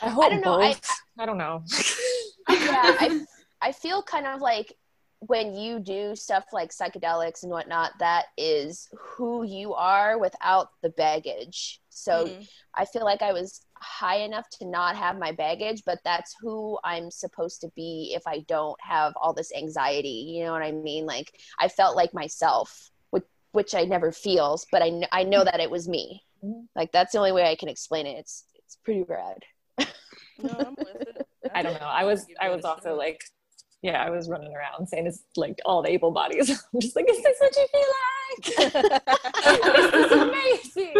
I hope I don't know, I- both. I, don't know. [LAUGHS] yeah I, [LAUGHS] I feel kind of like when you do stuff like psychedelics and whatnot that is who you are without the baggage so Mhm. i feel like i was high enough to not have my baggage but that's who i'm supposed to be if i don't have all this anxiety you know what i mean like i felt like myself which, which i never feels but I, kn- I know that it was me Mhm. like that's the only way i can explain it it's it's pretty rad No, I'm with it. [LAUGHS] I don't know. I was I was also like yeah, I was running around saying it's like all the able bodies. [LAUGHS] I'm just like, is this what you feel like? [LAUGHS] this is amazing.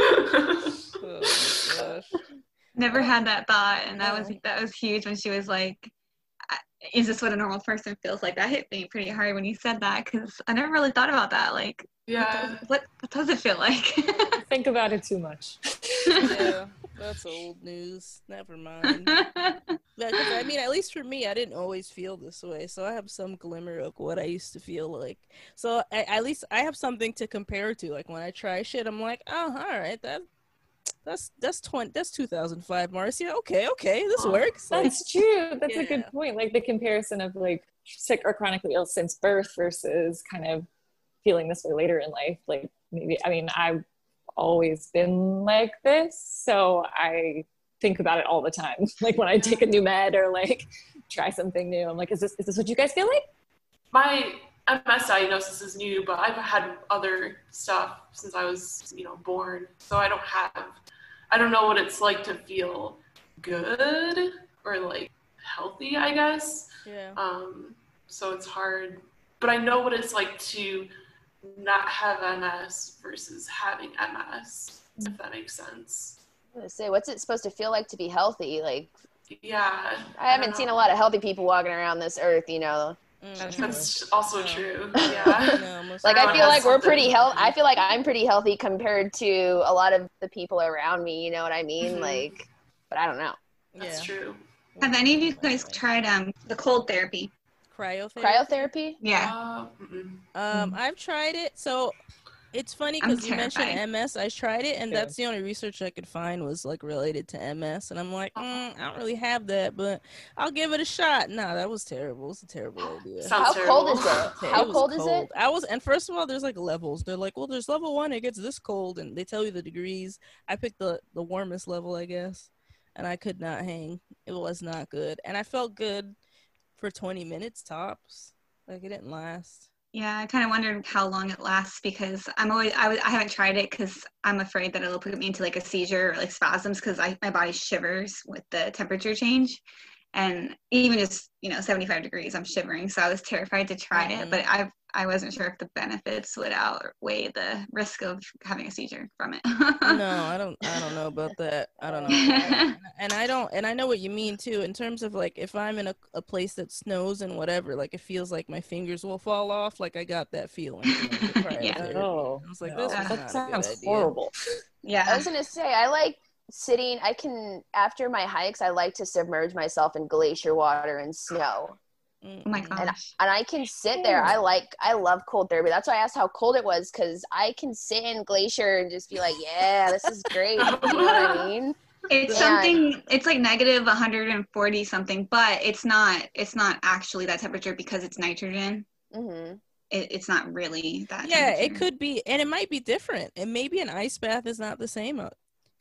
Oh, gosh. Never had that thought, and that was that was huge when she was like, "Is this what a normal person feels like?" That hit me pretty hard when you said that because I never really thought about that. Like, yeah. what what does it feel like? [LAUGHS] Think about it too much. Yeah, [LAUGHS] that's old news. Never mind. Yeah, 'cause I mean, at least for me, I didn't always feel this way, so I have some glimmer of what I used to feel like. So I, at least I have something to compare to. Like when I try shit, I'm like, oh, all right, that that's that's twenty, that's 2005, Marcia. Okay, okay, this works. Like, That's true. That's a good point. Like the comparison of like sick or chronically ill since birth versus kind of feeling this way later in life. Like maybe, I mean, I've always been like this. So I think about it all the time. [LAUGHS] Like when I take a new med or like try something new, I'm like, is this, is this what you guys feel like? My MS diagnosis is new, but I've had other stuff since I was, you know, born. So I don't have, I don't know what it's like to feel good or like healthy, I guess. yeah. Um, so it's hard, but I know what it's like to not have MS versus having MS, if that makes sense. I was gonna say, what's it supposed to feel like to be healthy? Like, Yeah. I haven't seen a lot of healthy people walking around this earth, you know. Mm, That's also Yeah. true. [LAUGHS] Yeah. no, Like, I feel like we're pretty healthy. I feel like I'm pretty healthy compared to a lot of the people around me. You know what I mean? Mhm. Like, but I don't know. That's yeah. true. Have any of you guys tried um the cold therapy? Cryotherapy. Cryotherapy? Yeah. Uh. Um, I've tried it. So it's funny because you mentioned. MS. I tried it, and Yeah. that's the only research I could find was like related to MS. And I'm like, mm, I don't really have that, but I'll give it a shot. Nah, that was terrible. It's a terrible [GASPS] idea. Sounds How terrible. cold is it? Yeah, How was cold is it? I was, and first of all, there's like levels. They're like, well, there's level one, it gets this cold, and they tell you the degrees. I picked the the warmest level, I guess, and I could not hang. It was not good, and I felt good for 20 minutes tops. Like it didn't last. Yeah, I kind of wondered how long it lasts because I'm always I, I haven't tried it because I'm afraid that it'll put me into like a seizure or like spasms because I my body shivers with the temperature change, and even just you know 75 degrees I'm shivering so I was terrified to try Mhm. it but I I wasn't sure if the benefits would outweigh the risk of having a seizure from it. no, I don't. I don't know about that. I don't know. [LAUGHS] and I don't. And I know what you mean too. In terms of like, if I'm in a, a place that snows and whatever, like it feels like my fingers will fall off. Like I got that feeling. you know, with the [LAUGHS] Yeah. cryotherapy. Oh, I was like, no. this is That not a good sounds idea. horrible. I was gonna say I like sitting. I can after my hikes. I like to submerge myself in glacier water and snow, Oh my gosh. and I can sit there. I like. I love cold therapy. That's why I asked how cold it was because I can sit in glacier and just be like, "Yeah, this is great." you know what I [LAUGHS] mean? It's Yeah. something. It's like negative 140 something, but it's not. It's not actually that temperature because it's nitrogen. hmm It, it's not really that. Yeah, it could be, and it might be different. And maybe an ice bath is not the same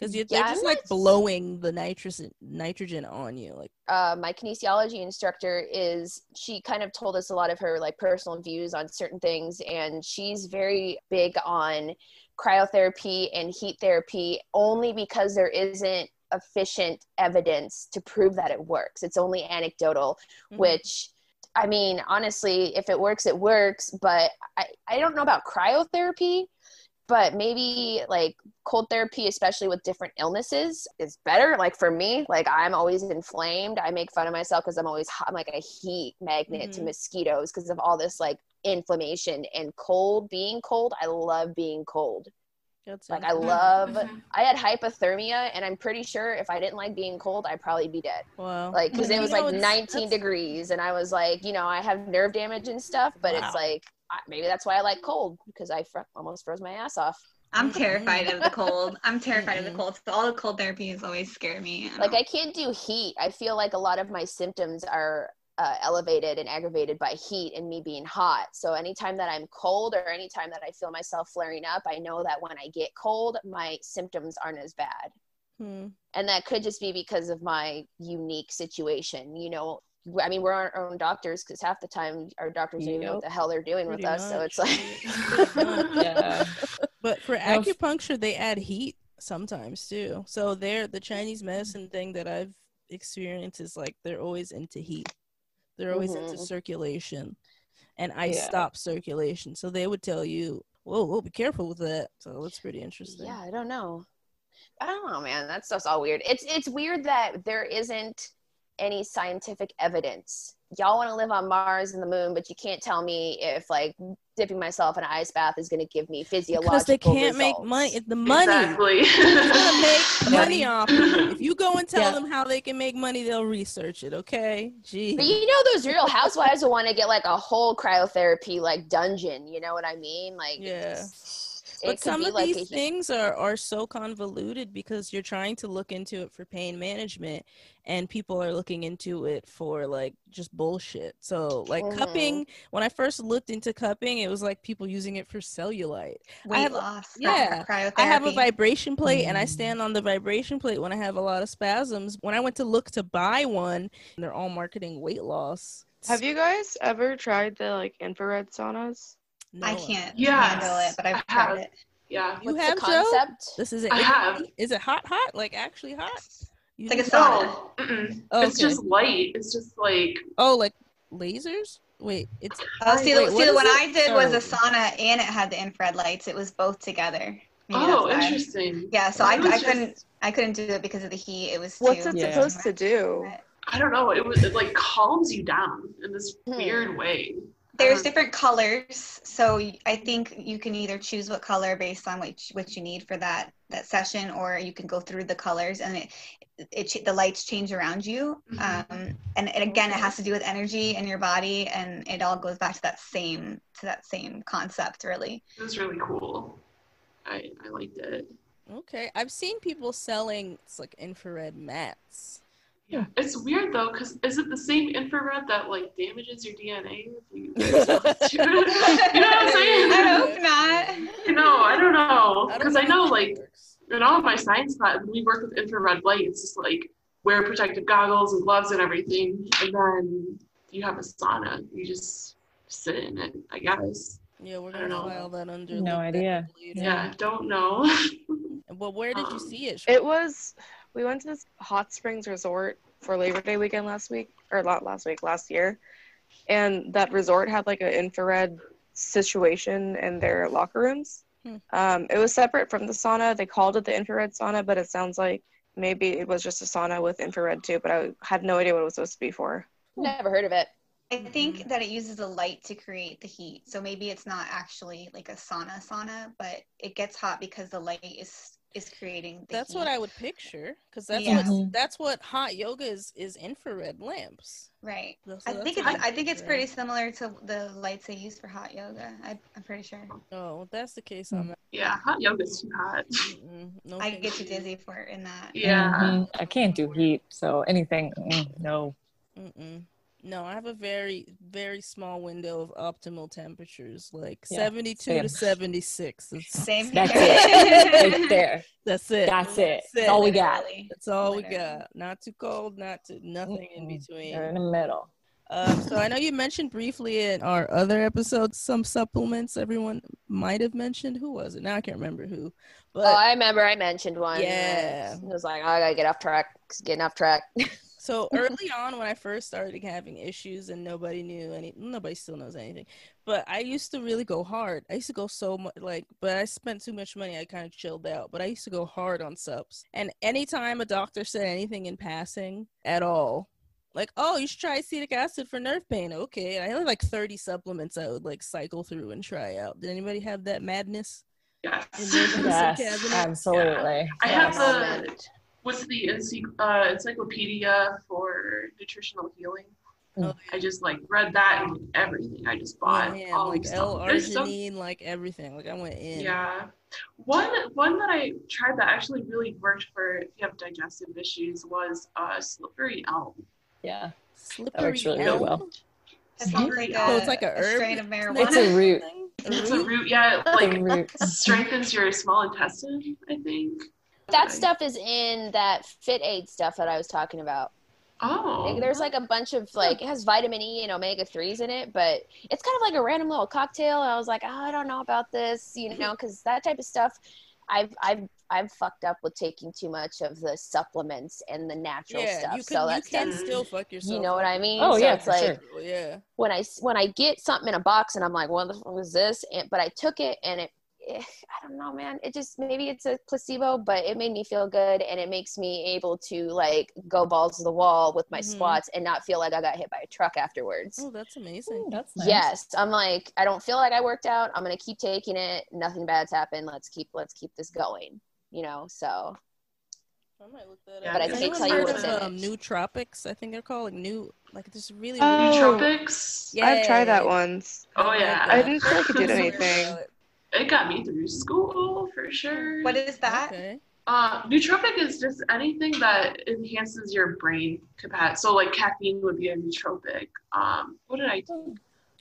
because they're just I'm like blowing the nitrogen nitrogen on you. Like, uh, my kinesiology instructor is she kind of told us a lot of her like personal views on certain things and she's very big on cryotherapy and heat therapy only because there isn't efficient evidence to prove that it works it's only anecdotal mhm. which i mean honestly if it works it works but i, I don't know about cryotherapy but maybe like cold therapy especially with different illnesses is better like for me like i'm always inflamed i make fun of myself because i'm always hot i'm like a heat magnet to Mhm. mosquitoes because of all this like inflammation and cold being cold i love being cold That's like i love Mhm. i had hypothermia and i'm pretty sure if i didn't like being cold i'd probably be dead wow. like because it was know, like 19 that's- degrees and i was like you know i have nerve damage and stuff but Wow. it's like I, maybe that's why i like cold because i fr- almost froze my ass off I'm [LAUGHS] terrified of the cold. I'm terrified of the cold. So all the cold therapies always scare me. like i can't do heat i feel like a lot of my symptoms are uh, elevated and aggravated by heat and me being hot so anytime that i'm cold or anytime that i feel myself flaring up i know that when i get cold my symptoms aren't as bad Hmm. and that could just be because of my unique situation you know i mean we're our own doctors because half the time our doctors don't even know what the hell they're doing Pretty with us so it's like [LAUGHS] Yeah. But for Now, acupuncture, they add heat sometimes too. So they're the Chinese medicine thing that I've experienced is like they're always into heat. They're always into Mhm. circulation, and I Yeah. stops circulation. So they would tell you, "Whoa, whoa, be careful with that." So that's pretty interesting. yeah i don't know i don't know man that stuff's all weird it's it's weird that there isn't any scientific evidence. Y'all want to live on Mars and the moon, but you can't tell me if like dipping myself in an ice bath is going to give me physiological because they can't make money. It's the money. Exactly. They're gonna make [LAUGHS] money off of. If you go and tell Yeah. them how they can make money, they'll research it. Okay, gee. But you know, those Real Housewives will want to get like a whole cryotherapy like dungeon. You know what I mean? Like, Yeah. it but some of like these a, things are are so convoluted because you're trying to look into it for pain management and people are looking into it for like just bullshit so like Mhm. cupping when i first looked into cupping it was like people using it for cellulite Weight have a- loss. yeah, Cryotherapy. I have a vibration plate and I Mm. stand on the vibration plate when I have a lot of spasms. When I went to look to buy one, they're all marketing weight loss. Have you guys ever tried the like infrared saunas? I can't Yes, handle it, but I've I tried have. it. yeah. You what's have the Jo? concept? This is it. I Is it- have. Is it hot? Hot? Like actually hot? You It's like a just- sauna. No, mm-mm. Oh, it's just light. It's just like Oh, like lasers? Wait, it's Oh, see, the, Wait, see what the one it? I did was Oh. a sauna and it had the infrared lights. It was both together. Maybe oh, that's interesting. Yeah, so I, It was I just- couldn't I couldn't do it because of the heat. It was too. What's it Yeah. supposed to do? I don't know. It was it like calms you down in this Hmm. weird way. There's Um, different colors, so I think you can either choose what color based on what you- what you need for that that session, or you can go through the colors and it it the lights change around you. Mhm. Um, and, and again, it has to do with energy in your body, and it all goes back to that same to that same concept, really. It was really cool. I I liked it. okay. I've seen people selling it's like infrared mats. Yeah, it's weird though, because is it the same infrared that like damages your DNA? If you, [LAUGHS] [LAUGHS] you know what I'm saying? I hope not. You know, I don't know, because I know like works. in all of my science class, we work with infrared light. It's just like wear protective goggles and gloves and everything, and then you have a sauna. You just sit in it, I guess. Yeah, we're gonna know. file that under. No look idea. later. Yeah, don't know. Well, where did you Um, see it? It was we went to this hot springs resort for Labor Day weekend last week or not last week, last year. And that resort had like an infrared situation in their locker rooms. Hmm. Um, it was separate from the sauna. They called it the infrared sauna, but it sounds like maybe it was just a sauna with infrared too, but I had no idea what it was supposed to be for. Never heard of it. I think that it uses the light to create the heat. So maybe it's not actually like a sauna sauna, but it gets hot because the light is is creating the That's heat. what I would picture, because that's Yeah. what Mhm. that's what hot yoga is is infrared lamps. right. So I think it's I think it's pretty similar to the lights they use for hot yoga. I, I'm pretty sure. Oh, if that's the case. Hmm. I'm. yeah, hot yoga's too hot. No, I get too you. dizzy for in that. Yeah. Mhm. I can't do heat, so anything, mm, no. Mm-mm. No, I have a very, very small window of optimal temperatures, like Yeah, 72 to 76. That's, [LAUGHS] Same [LAUGHS] That's here. it. [LAUGHS] Right there. that's it. That's it. That's That's all we got. That's all we got. Not too cold, not too nothing in Mm-mm. between. They're in the middle. Um, so I know you mentioned briefly in our other episodes some supplements everyone might have mentioned. Who was it? Now I can't remember who. But oh, I remember I mentioned one. Yeah. It was like, oh, I gotta get off track. Getting off track. So [LAUGHS] early on when I first started having issues and nobody knew any nobody still knows anything. But I used to really go hard. I used to go so much like but I spent too much money, I kind of chilled out. But I used to go hard on subs. And anytime a doctor said anything in passing at all, like, oh, you should try acetic acid for nerve pain. Okay. I had like 30 supplements I would like cycle through and try out. Did anybody have that madness? Yes. And there's a Yes, cabinet. absolutely. I have Yes. the what's the ency- uh, encyclopedia for nutritional healing. Oh, I just like read that and everything. I just bought man, all like these L stuff. There's some- arginine, like everything. Like I went in. Yeah. One one that I tried that actually really worked for if you have digestive issues was uh, slippery elm. Yeah. Slippery works really, really elm? well. That sounds like So a, it's like a herb? strain of [LAUGHS] marijuana. It's a root. It's a root? root, yeah. It, like root. strengthens your small intestine. I think. That Okay. stuff is in that FitAid stuff that I was talking about. Oh. Like, there's like a bunch of like it has vitamin E and omega threes in it, but it's kind of like a random little cocktail. I was like, oh, I don't know about this, you [LAUGHS] know, because that type of stuff, I've I've I've fucked up with taking too much of the supplements and the natural Yeah, stuff. you so you can that's- still fuck yourself. you know what. I mean. Oh, so yeah, it's for like sure. Yeah. when I when I get something in a box and I'm like, what the fuck is this? And, but I took it and it I don't know, man. It just maybe it's a placebo, but it made me feel good, and it makes me able to like go balls to the wall with my Mhm. squats and not feel like I got hit by a truck afterwards. Oh, that's amazing. Ooh, that's nice. Yes, I'm like I don't feel like I worked out. I'm gonna keep taking it. Nothing bad's happened. Let's keep let's keep this going. You know, so I might look that Yeah, up. But I Has can't tell you what's of, in it. um. I think they're called like new, like this really. Oh. Nootropics. Yeah. I've tried that once. Oh yeah. I didn't feel like it did [LAUGHS] anything. About it. It got me through school for sure. What is that? Okay. Uh, nootropic is just anything that enhances your brain capacity. So like caffeine would be a nootropic. Um, what did I do?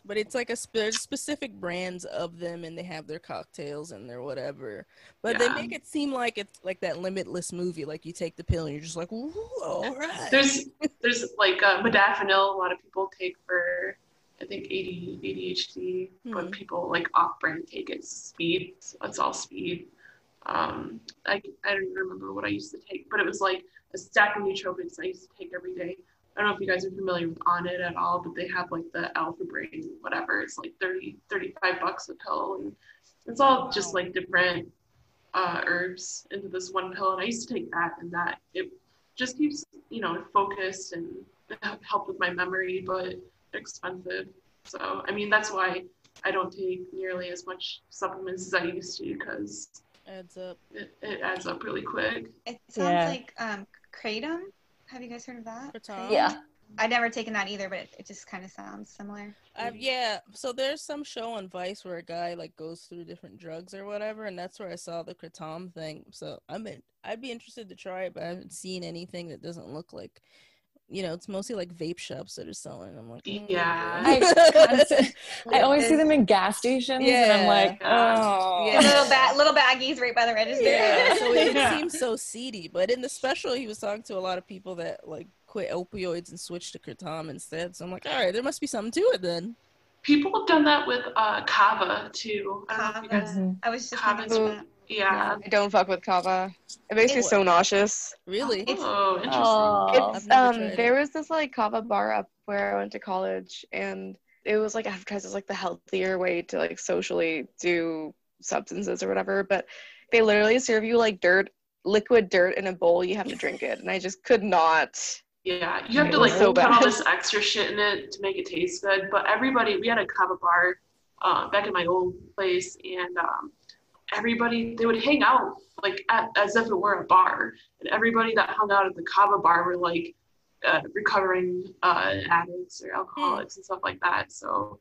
But it's like a sp- specific brands of them, and they have their cocktails and their whatever. But they make it seem like it's like that Limitless movie. Like you take the pill, and you're just like, Ooh, all right. There's [LAUGHS] there's like uh, modafinil. A lot of people take for I think AD, ADHD, Hmm. but people like off-brand take it. Speed. So it's all speed. Um, I I don't even remember what I used to take, but it was like a stack of nootropics I used to take every day. I don't know if you guys are familiar with Onnit at all, but they have like the Alpha Brain, whatever. It's like 30, 35 bucks a pill. And it's all just like different uh, herbs into this one pill. And I used to take that, and that it just keeps, you know, focused and [LAUGHS] help with my memory, but expensive. So, I mean, that's why I don't take nearly as much supplements as I used to because Adds up. it, it adds up really quick. It sounds Yeah. like um, kratom. Have you guys heard of that? For Tom. yeah. I've never taken that either, but it, it just kind of sounds similar. Uh, yeah, so there's some show on Vice where a guy like goes through different drugs or whatever, and that's where I saw the kratom thing. So I'm in, I'd be interested to try it, but I haven't seen anything that doesn't look like, you know, it's mostly like vape shops that are selling. I'm like, mm, Yeah. okay. [LAUGHS] I always see them in gas stations, and I'm like, oh, Yeah. Little ba- little baggies right by the register. yeah, so it [LAUGHS] Yeah. seems so seedy. But in the special, he was talking to a lot of people that like quit opioids and switched to kratom instead. So I'm like, all right, there must be something to it then. People have done that with uh, kava too. I don't know if you Kava. guys. Mhm. I was just Kava's thinking Ooh. about Yeah. I don't fuck with kava. It makes me It's- so nauseous. Really? It's- Oh, interesting. Oh. It's um there was this like kava bar up where I went to college and it was like advertised as like the healthier way to like socially do substances or whatever, but they literally serve you like dirt liquid dirt in a bowl, you have to drink it. And I just could not Yeah, you have to like so put all this extra shit in it to make it taste good. But everybody, we had a kava bar uh, back in my old place, and um, everybody they would hang out like at, as if it were a bar, and everybody that hung out at the kava bar were like uh, recovering uh, addicts or alcoholics and stuff like that. So.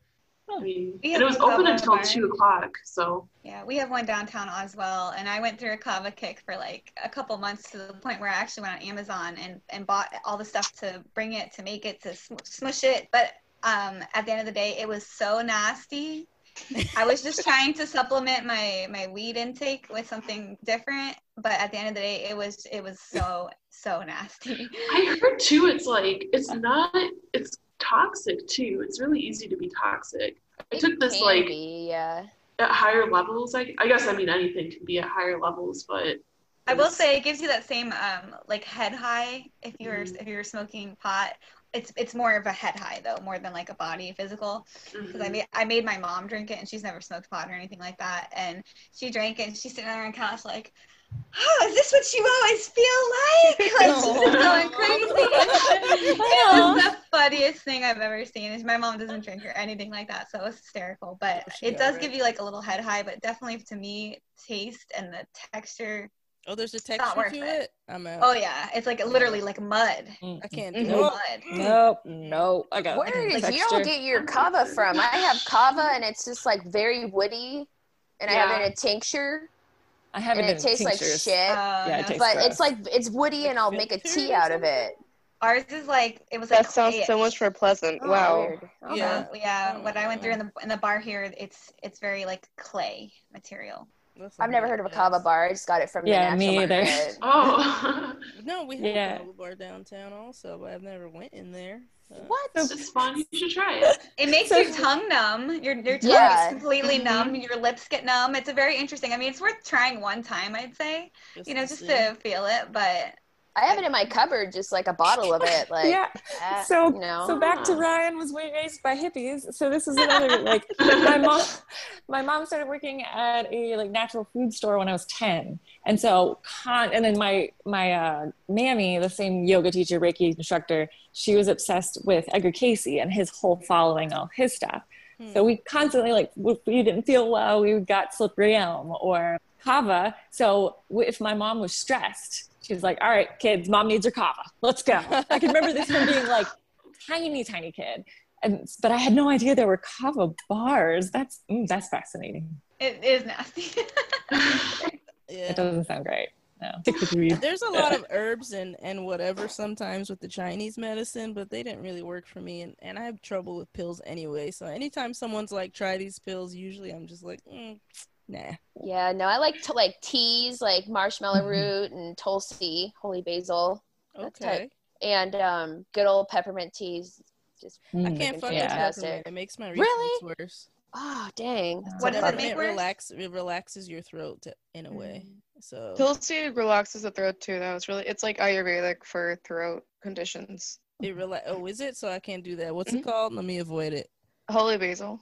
I mean, and it was open until bar. two o'clock. So Yeah, we have one downtown as well, and I went through a kava kick for like a couple months to the point where I actually went on Amazon and and bought all the stuff to bring it, to make it, to sm- smush it. But um, at the end of the day, it was so nasty. I was just trying to supplement my my weed intake with something different, but at the end of the day, it was it was so so nasty. I heard too. It's like it's not. It's toxic too. It's really easy to be toxic. I It took this can like be, yeah. at higher levels. I, I guess I mean anything can be at higher levels, but I will say it gives you that same um like head high if you're Mhm. if you're smoking pot. It's it's more of a head high though, more than like a body physical. Because I mhm. made I made my mom drink it and she's never smoked pot or anything like that. And she drank it and she's sitting there on her couch like, Oh, is this what you always feel like? [LAUGHS] Like she's [LAUGHS] just going [LAUGHS] crazy. it was the funniest thing I've ever seen. And My mom doesn't drink or anything like that, so it was hysterical. But Oh, it does alright. give you like a little head high, but definitely to me, taste and the texture Oh, there's a texture to it. it. I'm out. Oh yeah, it's like literally like mud. Mm-hmm. I can't do mm-hmm. it. Mud. Nope, nope. I got Where the did y'all get your kava from? I have kava and it's just like very woody, and I have it in a tincture, I haven't and been it tastes like shit. Uh, Yeah, it no. tastes but gross. it's like it's woody, and I'll make a tea out of it. Ours is like it was like that sounds so much more pleasant. Oh, wow. Okay. Yeah. Yeah. Oh What I went through mm. in the in the bar here, it's it's very like clay material. That's I've never heard of a bad. kava bar. I just got it from Yeah, the me natural either. [LAUGHS] Oh, [LAUGHS] No, we have Yeah. a kava bar downtown also, but I've never went in there. Uh, What? it's fun. You should try it. [LAUGHS] It makes So- your tongue numb. Your your tongue Yeah. is completely Mhm. numb. Your lips get numb. It's a very interesting. I mean, it's worth trying one time, I'd say. You know, just see. to feel it. But I have it in my cupboard, just like a bottle of it. [LAUGHS] Like, yeah. So you know. so back to Ryann was raised by hippies. So this is another like my [LAUGHS] mom my mom started working at a like natural food store when I was 10. And so con and then my my uh mammy, the same yoga teacher, Reiki instructor, she was obsessed with Edgar Cayce and his whole following all his stuff. So we constantly like if we didn't feel well, we got Slippery Elm or Kava. So if my mom was stressed, she was like, "All right, kids, mom needs her Kava. Let's go." I can remember this from being like tiny, tiny kid, and but I had no idea there were Kava bars. That's mm, that's fascinating. It is nasty. [LAUGHS] Yeah. It doesn't sound great. No, stick with weed. There's a lot of [LAUGHS] herbs and, and whatever sometimes with the Chinese medicine, but they didn't really work for me. And, and I have trouble with pills anyway. So anytime someone's like, try these pills, usually I'm just like, mm, nah. Yeah, no, I like to like teas, like marshmallow Mhm. root and tulsi, holy basil, Okay. and um, good old peppermint teas. Just I Mm. can't fuck with Yeah. peppermint. It makes my Really? reflux worse. oh dang. What does it make worse? relax, it relaxes your throat to, in a way. So Tulsi relaxes the throat too. That was really it's like Ayurvedic for throat conditions. it rela- Oh, is it? So I can't do that. What's Mhm. it called? Let me avoid it. Holy basil.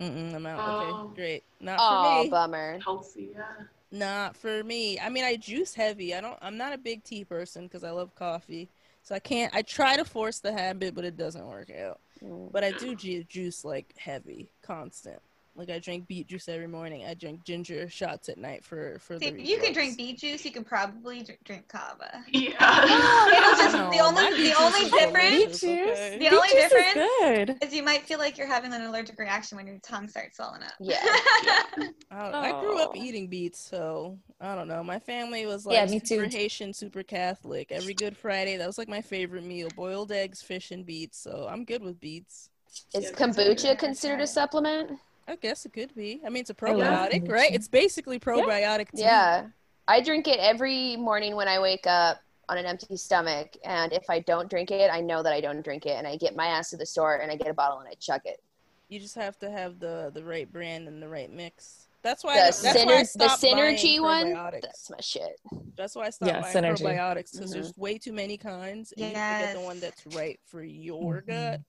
Mm-mm, I'm out. Oh. Okay, great. Not Oh, for me. bummer. Healthy, yeah. Not for me. I mean, I juice heavy. I don't. I'm not a big tea person because I love coffee. So I can't. I try to force the habit, but it doesn't work out. Mm. But I do ju- juice like heavy, constant. Like I drink beet juice every morning. I drink ginger shots at night for for See, the. you can drink beet juice. You can probably dr- drink kava. [LAUGHS] Yeah. It'll just No, the only my the only difference Beet juice. okay? The only Beet juice is difference- good. is you might feel like you're having an allergic reaction when your tongue starts swelling up. Yeah. [LAUGHS] I, I grew up Oh. eating beets, so I don't know. My family was like Yeah, me super too. Haitian, super Catholic. Every Good Friday, that was like my favorite meal: boiled eggs, fish, and beets. So I'm good with beets. Is kombucha considered a supplement? I guess it could be. I mean, it's a love probiotic, right? It's basically probiotic tea. Yeah. I drink it every morning when I wake up on an empty stomach. And if I don't drink it, I know that I don't drink it. And I get my ass to the store and I get a bottle and I chug it. You just have to have the the right brand and the right mix. That's why. The, that's why I syner- the synergy one, that's my shit. That's why I stopped Yeah, buying synergy. probiotics because Mhm. there's way too many kinds. And you have to get the one that's right for your Mhm. gut.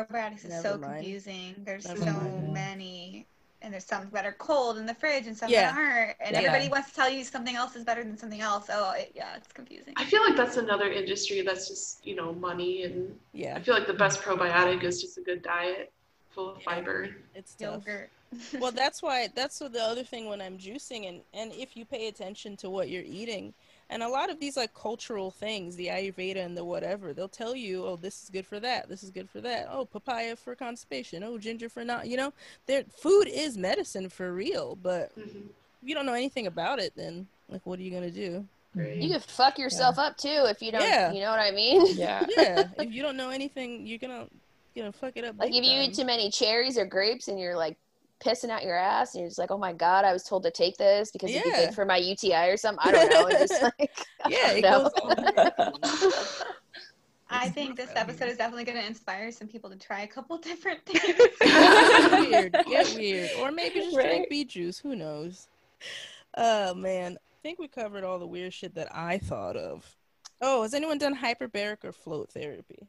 Probiotics is so mind. confusing. There's Never so mind. many, and there's some that are cold in the fridge and some Yeah. that aren't, and Yeah. everybody wants to tell you something else is better than something else. Oh, it, yeah, it's confusing. I feel like that's another industry that's just, you know, money. And Yeah, I feel like the best probiotic is just a good diet full of Yeah. fiber. it's tough. Yogurt. well [LAUGHS] that's why that's what the other thing when i'm juicing and and if you pay attention to what you're eating and a lot of these like cultural things the ayurveda and the whatever they'll tell you oh this is good for that this is good for that oh papaya for constipation oh ginger for not you know their food is medicine for real but hmm if you don't know anything about it then like what are you gonna do Right. You could fuck yourself up too if you don't, Yeah. you know what I mean? Yeah. [LAUGHS] yeah if you don't know anything you're gonna you know fuck it up Like big if you eat too many cherries or grapes and you're like pissing out your ass and you're just like, oh my god, I was told to take this because it'd be good for my UTI or something. I don't know. It's just [LAUGHS] like, [LAUGHS] yeah it No. goes [LAUGHS] I think this episode is definitely going to inspire some people to try a couple different things. get weird, get weird, or maybe just Right. drink beet juice. Who knows? Oh man, I think we covered all the weird shit that I thought of. Oh, has anyone done hyperbaric or float therapy?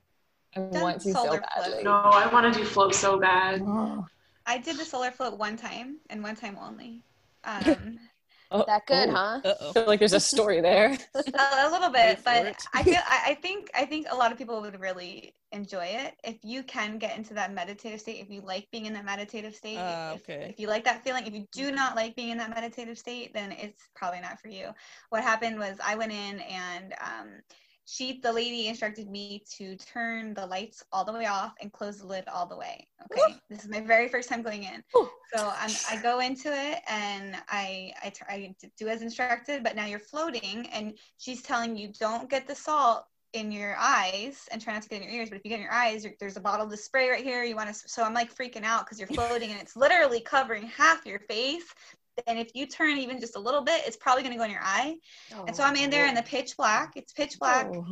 I want to so solar badly. No, I want to do float so bad. Oh. I did the solar float one time and one time only. Um, [LAUGHS] Oh, that good, oh. huh? Uh I feel like there's a story there. [LAUGHS] a, a little bit, but. I feel I, I think I think a lot of people would really enjoy it if you can get into that meditative state. If you like being in that meditative state, Ah, if, okay. if you like that feeling, if you do not like being in that meditative state, then it's probably not for you. What happened was I went in and um, she, the lady, instructed me to turn the lights all the way off and close the lid all the way. Okay, this is my very first time going in. Ooh. So I'm, I go into it and I, I, I do as instructed, but now you're floating and she's telling you don't get the salt in your eyes and try not to get in your ears. But if you get in your eyes, you're, there's a bottle of spray right here. You want to, so I'm like freaking out because you're floating and it's literally covering half your face. And if you turn even just a little bit, it's probably going to go in your eye. And so I'm in there in the pitch black. It's pitch black. Oh.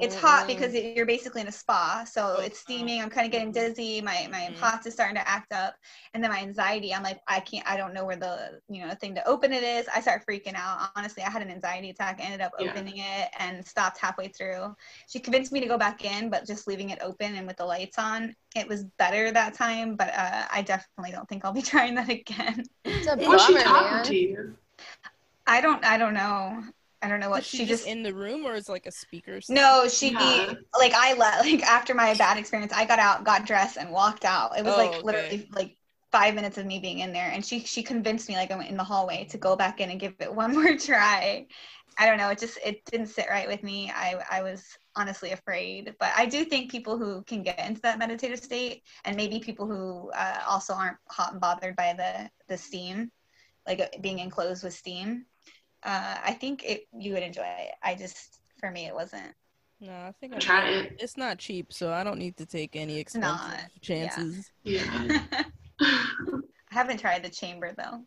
It's hot because it, you're basically in a spa, so Oh, it's steaming. I'm kind of getting dizzy. My my. POTS is starting to act up, and then my anxiety. I'm like, I can't. I don't know where the you know thing to open it is. I start freaking out. Honestly, I had an anxiety attack. I ended up Yeah. opening it and stopped halfway through. She convinced me to go back in, but just leaving it open and with the lights on, it was better that time. But uh, I definitely don't think I'll be [LAUGHS] trying that again. It's a bummer, talking to you? I don't. I don't know. I don't know what Is she, she just just in the room or is like a speaker? No, she Yeah. like I let [LAUGHS] like after my bad experience, I got out, got dressed, and walked out. It was Oh, like okay. literally like five minutes of me being in there, and she she convinced me like I went in the hallway to go back in and give it [LAUGHS] one more try. I don't know, it just it didn't sit right with me. I I was honestly afraid, but I do think people who can get into that meditative state, and maybe people who uh, also aren't hot and bothered by the the steam, like uh, being enclosed with steam. Uh, I think it you would enjoy it. I just for me it wasn't. No, I think I'm Try good. it. It's not cheap, so I don't need to take any expensive not, chances. Yeah. [LAUGHS] I haven't tried the chamber though.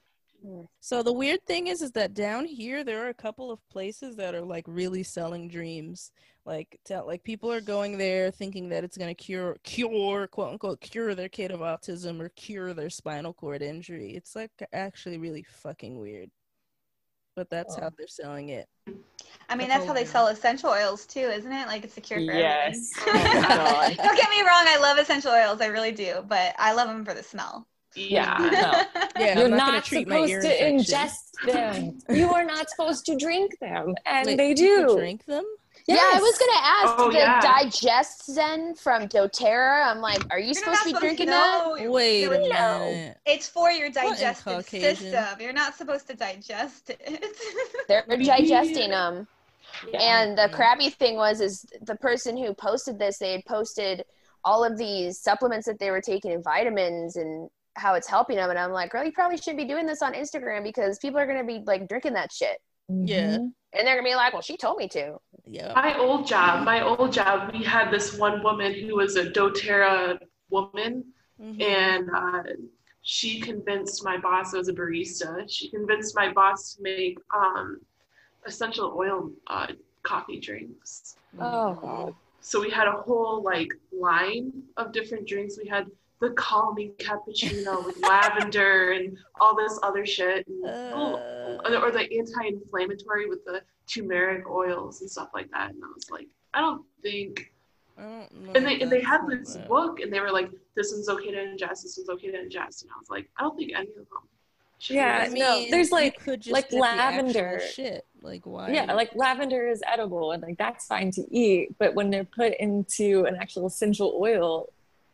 So the weird thing is, is that down here there are a couple of places that are like really selling dreams. Like, tell, like people are going there thinking that it's gonna cure, cure, quote unquote, cure their kid of autism or cure their spinal cord injury. It's like actually really fucking weird. But that's how they're selling it. I mean, That's that's how they sell essential oils too, isn't it? Like it's a cure for Yes. everything. [LAUGHS] Oh. [LAUGHS] Don't get me wrong, I love essential oils, I really do, but I love them for the smell. Yeah. [LAUGHS] Yeah. No. Yeah, You're I'm not, not, treat supposed ear to infection. ingest them. [LAUGHS] You are not supposed to drink them, and Wait, they do. drink them. Yeah, I was gonna ask Oh, the yeah. Digest Zen from DoTerra. I'm like, are you You're supposed to be drinking to that? know. Wait a No. minute. It's for your digestive system. You're not supposed to digest it. [LAUGHS] They're digesting them. Yeah. And the crappy thing was, is the person who posted this, they had posted all of these supplements that they were taking and vitamins and how it's helping them. And I'm like, girl, you probably shouldn't be doing this on Instagram because people are gonna be like drinking that shit, Yeah. Mhm. and they're gonna be like, well, she told me to. Yeah. My old job, my old job, we had this one woman who was a doTERRA woman, Mhm. and uh, she convinced my boss, I was a barista, she convinced my boss to make um, essential oil uh, coffee drinks. Oh. God. So we had a whole like line of different drinks. We had the calming cappuccino with lavender and all this other shit, and, Uh. or the anti-inflammatory with the turmeric oils and stuff like that. And I was like, I don't think. I don't And they and they had this bad. book, and they were like, this one's okay to ingest. This one's okay to ingest. And I was like, I don't think any of them. Yeah, I mean, no, there's like- could just like get the actual lavender. shit. Like why? Yeah, like lavender is edible and like that's fine to eat, but when they're put into an actual essential oil,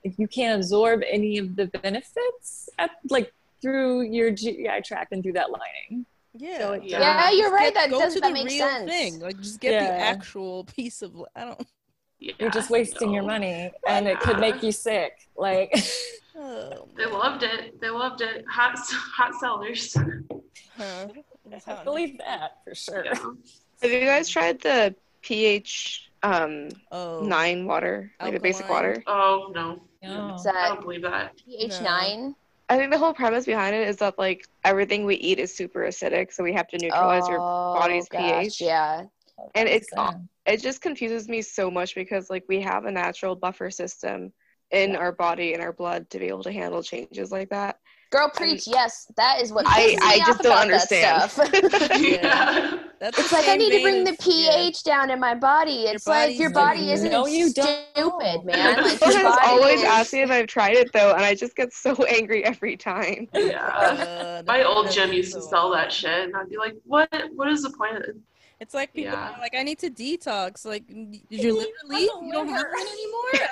like, you can't absorb any of the benefits at, like through your GI tract and through that lining. yeah. So it Yeah. Yeah, you're right. get- That go does to that the makes real sense. thing. Like just get the actual piece of. I don't. Yeah, You're just wasting your money and it could make you sick. Like [LAUGHS] Oh, They loved it. They loved it. Hot, hot sellers. huh. I believe that for sure. Yeah. Have you guys tried the pH um Oh. nine water, like the basic water? Oh no, No. Is I don't believe that. pH nine? I think the whole premise behind it is that like everything we eat is super acidic, so we have to neutralize your oh, body's Oh, gosh, pH. Yeah. And it's So- it just confuses me so much because like we have a natural buffer system in our body and our blood to be able to handle changes like that. Girl, preach. Yes, that is what. I pisses I me just off don't about understand. That stuff. [LAUGHS] [LAUGHS] yeah. That's It's like I need to bring the as- yeah. pH down in my body. It's like your body isn't "No, you stupid, don't." [LAUGHS] man. Like Someone your has body always is- asked me if I've tried it though, and I just get so angry every time. Yeah. Uh, My old gym used to sell that shit, and I'd be like, "What? What is the point? It's like people Yeah. are like, I need to detox. Like, did your liver leave? You don't have one anymore.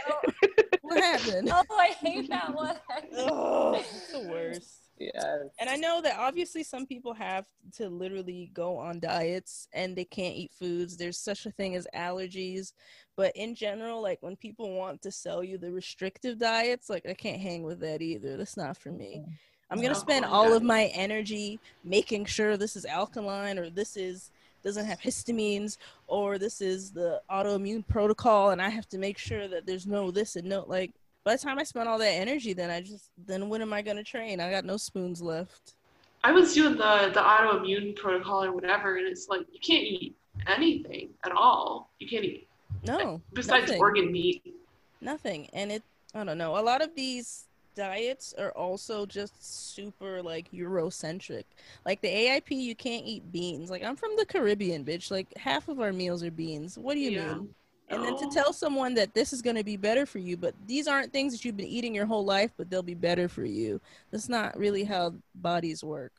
I don't- what happened? [LAUGHS] Oh, I hate that [LAUGHS] one. Oh, [LAUGHS] it's the worst. Yes. And I know that obviously some people have to literally go on diets and they can't eat foods. There's such a thing as allergies. But in general, like when people want to sell you the restrictive diets, like I can't hang with that either. That's not for me. I'm gonna spend oh, all of my energy making sure this is alkaline or this is doesn't have histamines or this is the autoimmune protocol and I have to make sure that there's no this and no like by the time I spend all that energy then I just then when am I gonna train? I got no spoons left. I was doing the the autoimmune protocol or whatever, and it's like you can't eat anything at all. You can't eat No, besides nothing. organ meat. nothing. And it, I don't know. A lot of these diets are also just super like Eurocentric. Like the AIP, you can't eat beans. Like I'm from the Caribbean, bitch. Like half of our meals are beans. What do you Yeah. mean? And then to tell someone that this is going to be better for you, but these aren't things that you've been eating your whole life, but they'll be better for you. That's not really how bodies work.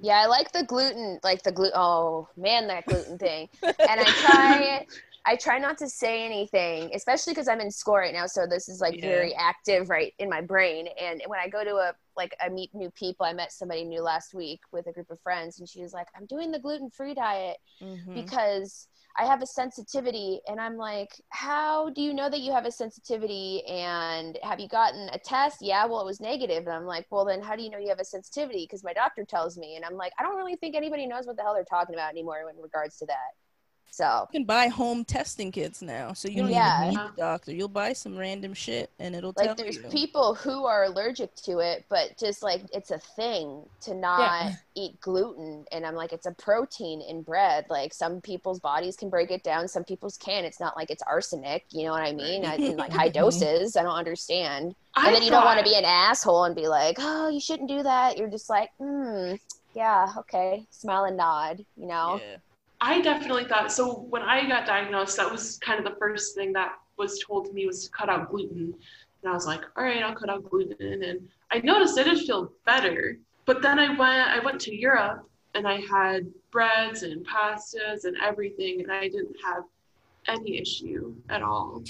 Yeah, I like the gluten, like the gluten. Oh man, that gluten thing. [LAUGHS] And I try, I try not to say anything, especially because I'm in school right now. So this is like Yeah. very active right in my brain. And when I go to a like I meet new people, I met somebody new last week with a group of friends, and she was like, "I'm doing the gluten free diet Mhm. because." I have a sensitivity, and I'm like, how do you know that you have a sensitivity? And have you gotten a test? Yeah, well, it was negative. And I'm like, well, then how do you know you have a sensitivity? Because my doctor tells me. And I'm like, I don't really think anybody knows what the hell they're talking about anymore in regards to that. So, You can buy home testing kits now, so you don't Yeah. even need the doctor. You'll buy some random shit, and it'll like, tell there's you. people who are allergic to it, but just like it's a thing to not eat gluten. And I'm like, it's a protein in bread. Like, some people's bodies can break it down, some people's can. It's not like it's arsenic, you know what I mean? I, in like high [LAUGHS] doses. I don't understand. I and then you don't want to be an asshole and be like, "Oh, you shouldn't do that." You're just like, "Hmm, yeah, okay." Smile and nod, you know. Yeah. I definitely thought so. When I got diagnosed, that was kind of the first thing that was told to me was to cut out gluten. And I was like, all right, I'll cut out gluten. And I noticed I did feel better. But then I went, I went to Europe and I had breads and pastas and everything, and I didn't have any issue at all.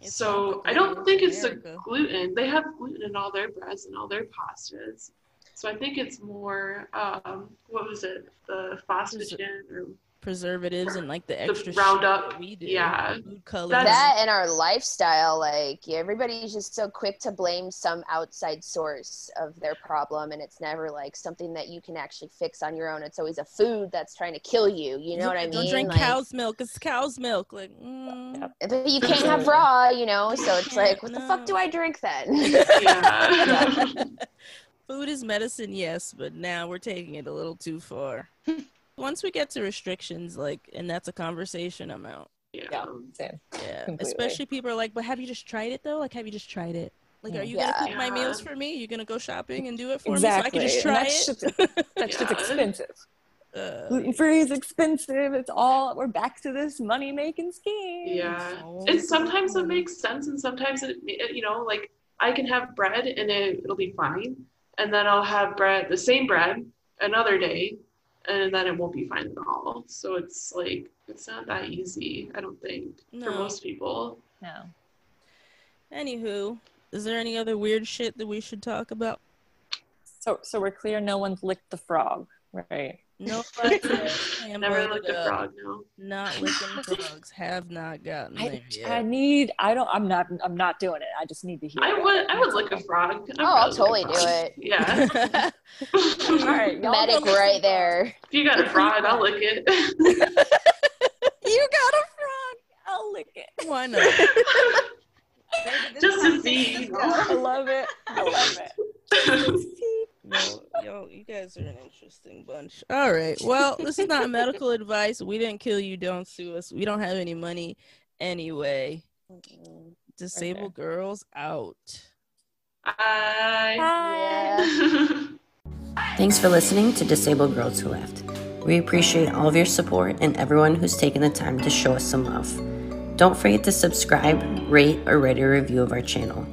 It's so I don't think it's the gluten. They have gluten in all their breads and all their pastas. So I think it's more, um, what was it, the phosphagen or preservatives and like the extra shit Roundup, we do. yeah. Food colors. That and our lifestyle, like everybody's just so quick to blame some outside source of their problem, and it's never like something that you can actually fix on your own. It's always a food that's trying to kill you. You know what I mean? Don't drink Like- cow's milk. It's cow's milk. Like, mm, Yep. But you [CLEARS THROAT] can't have raw, you know. So it's like, what the fuck do I drink then? [LAUGHS] [LAUGHS] yeah. food is medicine, yes, but now we're taking it a little too far. [LAUGHS] Once we get to restrictions, like, and that's a conversation, I'm out. Yeah, yeah. same. Yeah, Completely. especially people are like, but have you just tried it though? Like, have you just tried it? Like, are you Yeah. gonna cook my meals for me? You're gonna go shopping and do it for Exactly. me so I can just and try that it? shit's, [LAUGHS] that shit's Yeah. expensive. Uh, Gluten free is expensive. It's all we're back to this money making scheme. Yeah. so And sometimes it makes sense, and sometimes it, it- you know, like I can have bread and it, it'll be fine, and then I'll have bread, the same bread, another day, and then it won't be fine at all. So it's like it's not that easy, I don't think, for most people. No. Anywho, is there any other weird shit that we should talk about? So so we're clear. No one's licked the frog, right? No, [LAUGHS] Never looked at frog, no. Not [LAUGHS] licking frogs. Have not gotten there I, yet. I need. I don't. I'm not. I'm not doing it. I just need to hear. I it. would, I would lick a frog. I'd Oh, I'll probably [LAUGHS] lick a totally do it. Yeah. All right, Medic right there. if you got a frog, I'll lick it. you got a frog. I'll lick it. Why not? Just to see. I love it. I love it. No, yo, you guys are an interesting bunch. All right. Well, this is not medical advice. We didn't kill you. Don't sue us. We don't have any money anyway. Disabled girls out. Bye. Yeah. [LAUGHS] Thanks for listening to Disabled Girls Who Lift. We appreciate all of your support and everyone who's taken the time to show us some love. Don't forget to subscribe, rate, or write a review of our channel.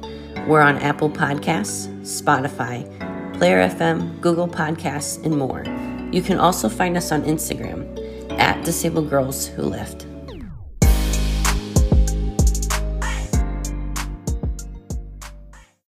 We're on Apple Podcasts, Spotify, Player FM, Google Podcasts, and more. You can also find us on Instagram at Disabled Girls Who Lift.